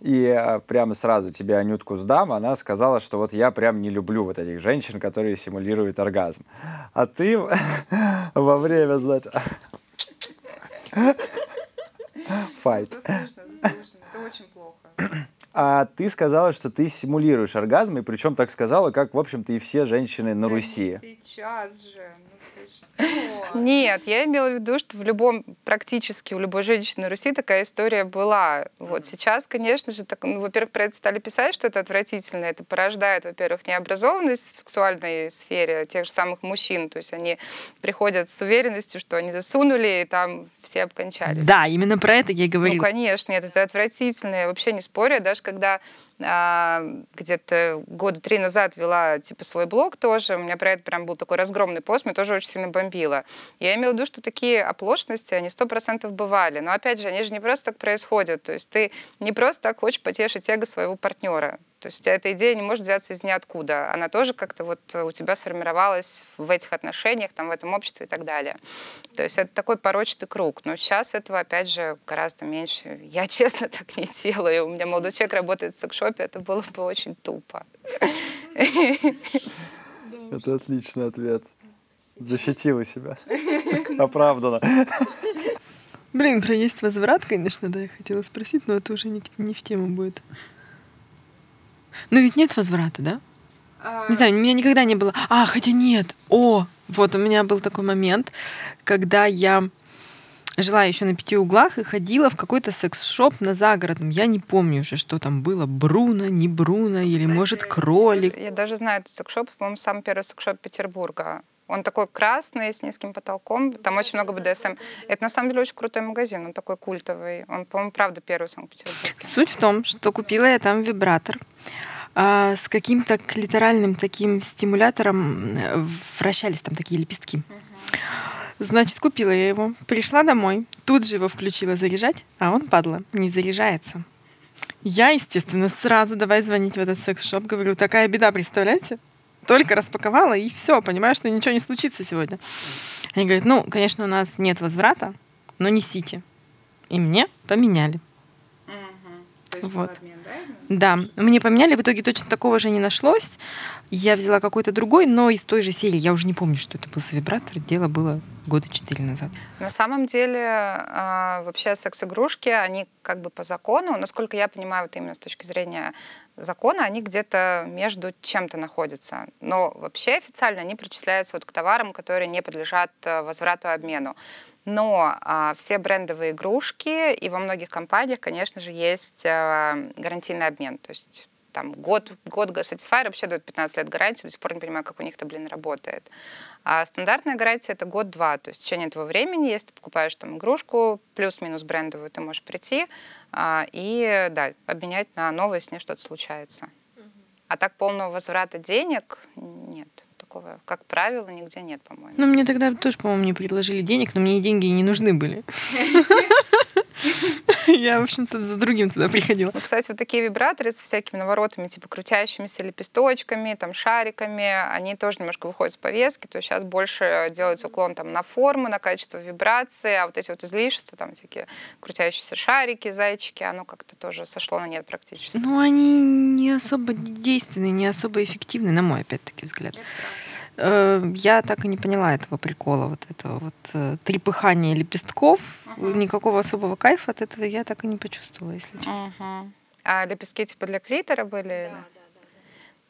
И а, прямо сразу тебе Анютку сдам, она сказала, что вот я прям не люблю вот этих женщин, которые симулируют оргазм. А ты во время, значит... Файт. Это очень плохо. А ты сказала, что ты симулируешь оргазм, и причем так сказала, как, в общем-то, и все женщины на Руси. сейчас же. Нет, я имела в виду, что в любом, практически у любой женщины Руси такая история была. Вот сейчас, конечно же, так, ну, во-первых, про это стали писать, что это отвратительно. Это порождает, во-первых, необразованность в сексуальной сфере тех же самых мужчин. То есть они приходят с уверенностью, что они засунули, и там все обкончались. Да, именно про это я и говорю. Ну, конечно, нет, это отвратительно. Я вообще не спорю. Даже когда где-то года три назад вела типа свой блог тоже. У меня про это прям был такой разгромный пост, мне тоже очень сильно бомбило. Я имела в виду, что такие оплошности, они сто процентов бывали. Но опять же, они же не просто так происходят. То есть ты не просто так хочешь потешить эго своего партнера. То есть у тебя эта идея не может взяться из ниоткуда. Она тоже как-то вот у тебя сформировалась в этих отношениях, там, в этом обществе и так далее. То есть это такой порочный круг. Но сейчас этого, опять же, гораздо меньше. Я, честно, так не делаю. У меня молодой человек работает в секшопе, это было бы очень тупо. Это отличный ответ. Защитила себя. Оправдано. Блин, про есть возврат, конечно, да, я хотела спросить, но это уже не, не в тему будет. Но ведь нет возврата, да? Не знаю, у меня никогда не было. А, хотя нет. О, вот у меня был такой момент, когда я жила еще на пяти углах и ходила в какой-то секс-шоп на загородном. Я не помню уже, что там было. Бруно, не Бруно, или, Кстати, может, кролик. Я даже знаю этот секс-шоп, по-моему, самый первый секс-шоп Петербурга. Он такой красный, с низким потолком. Там очень много БДСМ. Это на самом деле очень крутой магазин. Он такой культовый. Он, по-моему, правда первый в Санкт-Петербурге. Суть в том, что купила я там вибратор. а, с каким-то клиторальным таким стимулятором э, вращались там такие лепестки. Значит, купила я его, пришла домой, тут же его включила заряжать, а он, падла, не заряжается. Я, естественно, сразу давай звонить в этот секс-шоп, говорю, такая беда, представляете? Только распаковала, и все, понимаю, что ничего не случится сегодня. Они говорят, ну, конечно, у нас нет возврата, но несите. И мне поменяли. Угу. вот. да, мне поменяли, в итоге точно такого же не нашлось. Я взяла какой-то другой, но из той же серии. Я уже не помню, что это был за вибратор. Дело было года четыре назад. На самом деле, а, вообще секс-игрушки, они как бы по закону, насколько я понимаю, вот именно с точки зрения закона, они где-то между чем-то находятся. Но вообще официально они причисляются вот к товарам, которые не подлежат э, возврату и обмену. Но а, все брендовые игрушки и во многих компаниях, конечно же, есть а, гарантийный обмен. То есть там год, год Satisfyer вообще дает 15 лет гарантии, до сих пор не понимаю, как у них это, блин, работает. А стандартная гарантия это год-два, то есть в течение этого времени, если ты покупаешь там игрушку, плюс-минус брендовую, ты можешь прийти а, и, да, обменять на новое, если что-то случается. А так полного возврата денег нет. Такого, как правило, нигде нет, по-моему. Ну, мне тогда тоже, по-моему, не предложили денег, но мне и деньги не нужны были. Я, в общем-то, за другим туда приходила. Ну, кстати, вот такие вибраторы с всякими наворотами, типа крутящимися лепесточками, там, шариками, они тоже немножко выходят с повестки. То сейчас больше делается уклон там, на формы, на качество вибрации, а вот эти вот излишества, там всякие крутящиеся шарики, зайчики, оно как-то тоже сошло на нет практически. Ну, они не особо действенные, не особо эффективны, на мой, опять-таки, взгляд. Э, я так и не поняла этого прикола, вот этого вот э, трепыхания лепестков. Uh-huh. Никакого особого кайфа от этого я так и не почувствовала, если честно. Uh-huh. А лепестки типа для клитора были? Да, да.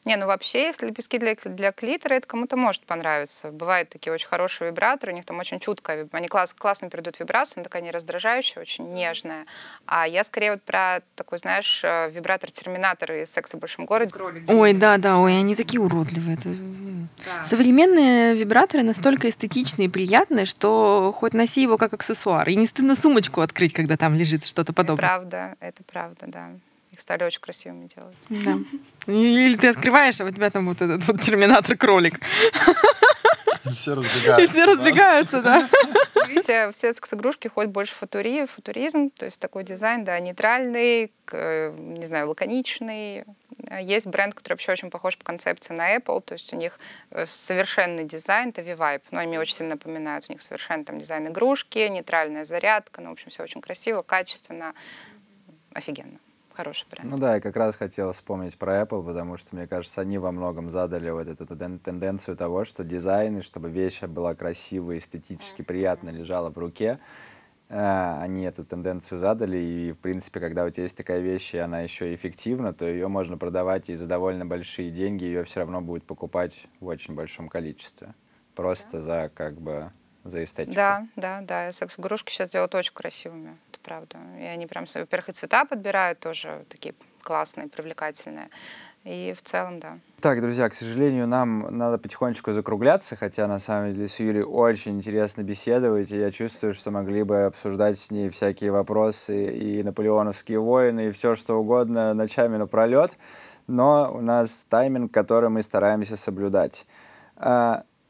Не, ну вообще, если лепестки для, для клитора, это кому-то может понравиться. Бывают такие очень хорошие вибраторы, у них там очень чуткая, они класс, классно передают вибрацию, она такая не раздражающая, очень нежная. А я скорее вот про такой, знаешь, э, вибратор-терминатор из «Секса в большом городе». Ой, да, да, ой, они такие уродливые. Это... Да. Современные вибраторы настолько эстетичные и приятные, что хоть носи его как аксессуар. И не стыдно сумочку открыть, когда там лежит что-то подобное. Это правда, это правда, да стали очень красивыми делать. Да. Или ты открываешь, а у тебя там вот этот вот терминатор-кролик. И все разбегаются. И все разбегаются, да. Видите, все секс-игрушки ходят больше футури, футуризм, то есть такой дизайн, да, нейтральный, не знаю, лаконичный. Есть бренд, который вообще очень похож по концепции на Apple, то есть у них э, совершенный дизайн, это We-Vibe, но они мне очень сильно напоминают, у них совершенно там дизайн игрушки, нейтральная зарядка, ну, в общем, все очень красиво, качественно, офигенно хороший бренд. Ну да, я как раз хотел вспомнить про Apple, потому что, мне кажется, они во многом задали вот эту тенденцию того, что дизайн, и чтобы вещь была красивая, эстетически приятно лежала в руке, э, они эту тенденцию задали, и, в принципе, когда у тебя есть такая вещь, и она еще эффективна, то ее можно продавать и за довольно большие деньги, ее все равно будут покупать в очень большом количестве. Просто да. за, как бы, за эстетику. Да, да, да. Секс-игрушки сейчас делают очень красивыми правда. И они прям, во-первых, и цвета подбирают тоже такие классные, привлекательные. И в целом, да. Так, друзья, к сожалению, нам надо потихонечку закругляться, хотя на самом деле с Юлей очень интересно беседовать, и я чувствую, что могли бы обсуждать с ней всякие вопросы и наполеоновские войны, и все что угодно ночами напролет, но у нас тайминг, который мы стараемся соблюдать.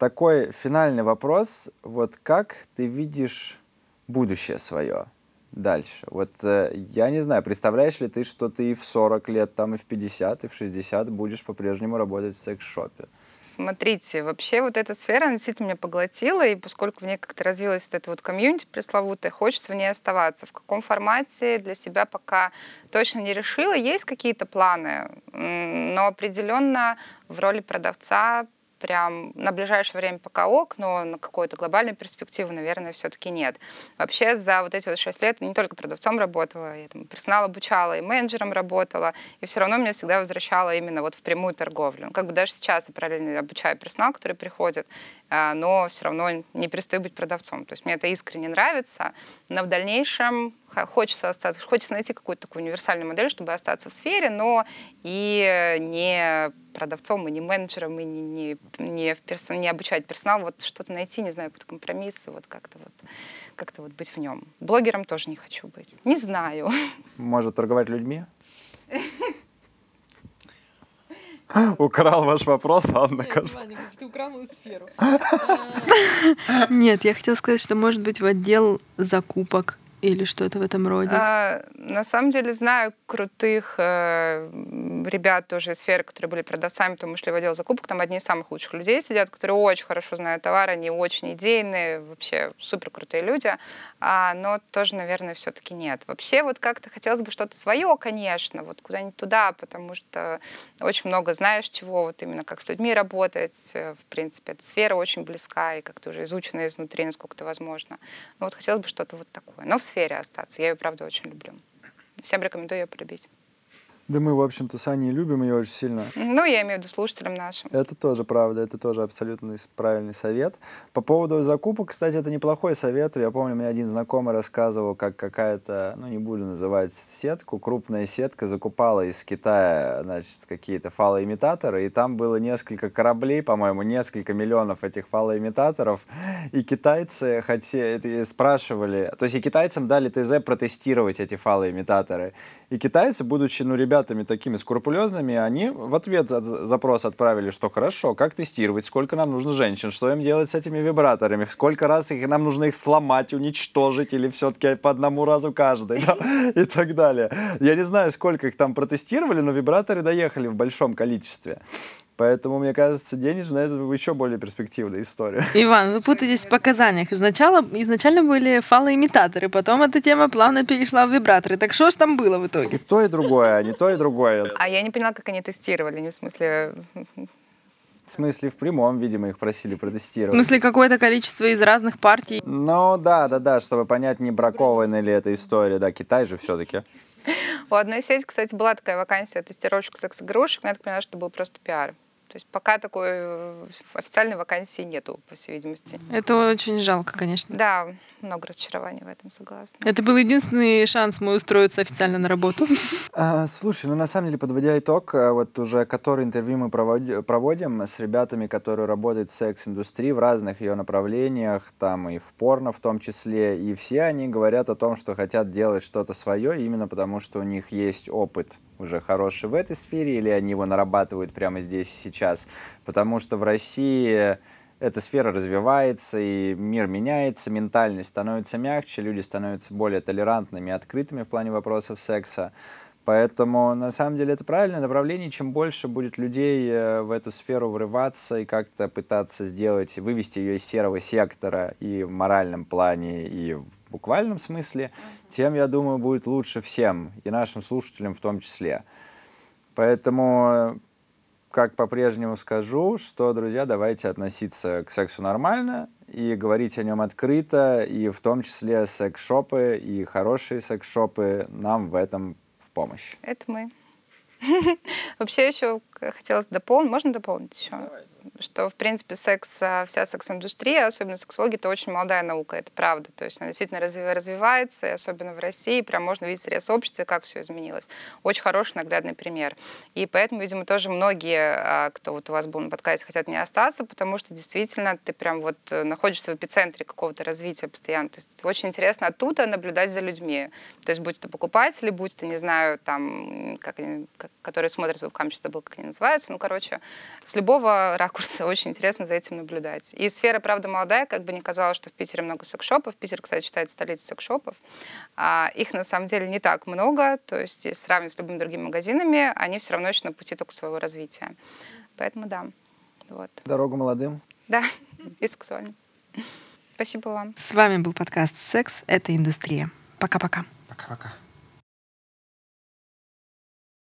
Такой финальный вопрос, вот как ты видишь будущее свое? дальше. Вот э, я не знаю, представляешь ли ты, что ты и в 40 лет, там и в 50, и в 60 будешь по-прежнему работать в секс-шопе? Смотрите, вообще вот эта сфера она действительно меня поглотила, и поскольку в ней как-то развилась вот эта вот комьюнити пресловутая, хочется в ней оставаться. В каком формате для себя пока точно не решила. Есть какие-то планы, но определенно в роли продавца прям на ближайшее время пока ок, но на какой-то глобальной перспективы, наверное, все-таки нет. Вообще за вот эти вот шесть лет не только продавцом работала, я там персонал обучала, и менеджером работала, и все равно меня всегда возвращало именно вот в прямую торговлю. Ну, как бы даже сейчас я параллельно обучаю персонал, который приходит, но все равно не перестаю быть продавцом. То есть мне это искренне нравится, но в дальнейшем хочется остаться, хочется найти какую-то такую универсальную модель, чтобы остаться в сфере, но и не продавцом, и не менеджером, и не, не, не, в персон, не обучать персонал, вот что-то найти, не знаю, какой-то компромисс, вот как-то вот как-то вот быть в нем. Блогером тоже не хочу быть. Не знаю. Может торговать людьми? Украл ваш вопрос, Анна, кажется. ты украл мою сферу. Нет, я хотела сказать, что может быть в отдел закупок или что-то в этом роде? А, на самом деле знаю крутых э, ребят тоже из сферы, которые были продавцами, то мы шли в отдел закупок, там одни из самых лучших людей сидят, которые очень хорошо знают товар, они очень идейные, вообще супер крутые люди, а, но тоже, наверное, все-таки нет. Вообще вот как-то хотелось бы что-то свое, конечно, вот куда-нибудь туда, потому что очень много знаешь чего, вот именно как с людьми работать, э, в принципе, эта сфера очень близка и как-то уже изучена изнутри, насколько это возможно. Но вот хотелось бы что-то вот такое. Но в сфере остаться. Я ее, правда, очень люблю. Всем рекомендую ее полюбить. Да мы, в общем-то, с Аней любим ее очень сильно. Ну, я имею в виду слушателям нашим. Это тоже правда, это тоже абсолютно правильный совет. По поводу закупок, кстати, это неплохой совет. Я помню, мне один знакомый рассказывал, как какая-то, ну, не буду называть сетку, крупная сетка закупала из Китая, значит, какие-то фалоимитаторы, и там было несколько кораблей, по-моему, несколько миллионов этих фалоимитаторов, и китайцы хотели, спрашивали, то есть и китайцам дали ТЗ протестировать эти фалоимитаторы. И китайцы, будучи, ну, ребята, ребятами такими скрупулезными, они в ответ за запрос отправили, что хорошо, как тестировать, сколько нам нужно женщин, что им делать с этими вибраторами, сколько раз их, нам нужно их сломать, уничтожить или все-таки по одному разу каждый, да? и так далее. Я не знаю, сколько их там протестировали, но вибраторы доехали в большом количестве. Поэтому, мне кажется, денежная это еще более перспективная история. Иван, вы путаетесь в показаниях. Изначально, изначально были фалоимитаторы, потом эта тема плавно перешла в вибраторы. Так что ж там было в итоге? И то, и другое, а не то, и другое. А я не поняла, как они тестировали, не в смысле... В смысле, в прямом, видимо, их просили протестировать. В смысле, какое-то количество из разных партий? Ну, да, да, да, чтобы понять, не бракованная ли эта история. Да, Китай же все-таки. У одной сети, кстати, была такая вакансия тестировщик секс-игрушек, но я так понимаю, что это был просто пиар. То есть пока такой э, официальной вакансии нету, по всей видимости. Это очень жалко, конечно. Да, много разочарований в этом, согласна. Это был единственный шанс мой устроиться официально на работу. А, слушай, ну на самом деле, подводя итог, э, вот уже который интервью мы проводим с ребятами, которые работают в секс-индустрии в разных ее направлениях, там и в порно в том числе, и все они говорят о том, что хотят делать что-то свое, именно потому что у них есть опыт уже хороший в этой сфере, или они его нарабатывают прямо здесь и сейчас. Потому что в России эта сфера развивается, и мир меняется, ментальность становится мягче, люди становятся более толерантными, открытыми в плане вопросов секса. Поэтому, на самом деле, это правильное направление. Чем больше будет людей э, в эту сферу врываться и как-то пытаться сделать, вывести ее из серого сектора и в моральном плане, и в буквальном смысле, тем, я думаю, будет лучше всем, и нашим слушателям в том числе. Поэтому, как по-прежнему скажу, что, друзья, давайте относиться к сексу нормально и говорить о нем открыто, и в том числе секс-шопы и хорошие секс-шопы нам в этом помощь. Это мы. Вообще еще хотелось дополнить. Можно дополнить еще? Давай что, в принципе, секс, а, вся секс-индустрия, особенно сексология, это очень молодая наука, это правда. То есть она действительно развивается, и особенно в России, прям можно видеть срез общества, как все изменилось. Очень хороший наглядный пример. И поэтому, видимо, тоже многие, а, кто вот у вас был на подкасте, хотят не остаться, потому что действительно ты прям вот э, находишься в эпицентре какого-то развития постоянно. То есть очень интересно оттуда наблюдать за людьми. То есть будь это покупатели, будь это, не знаю, там, как они, как, которые смотрят вебкам, сейчас забыл, как они называются. Ну, короче, с любого ракурса. Очень интересно за этим наблюдать. И сфера, правда, молодая, как бы не казалось, что в Питере много секшопов. Питер, кстати, считается столицей секшопов. А их на самом деле не так много. То есть, если сравнивать с любыми другими магазинами, они все равно еще на пути только своего развития. Поэтому да. Вот. Дорогу молодым. Да, и сексуальным. Спасибо вам. С вами был подкаст «Секс – это индустрия». Пока-пока. Пока-пока.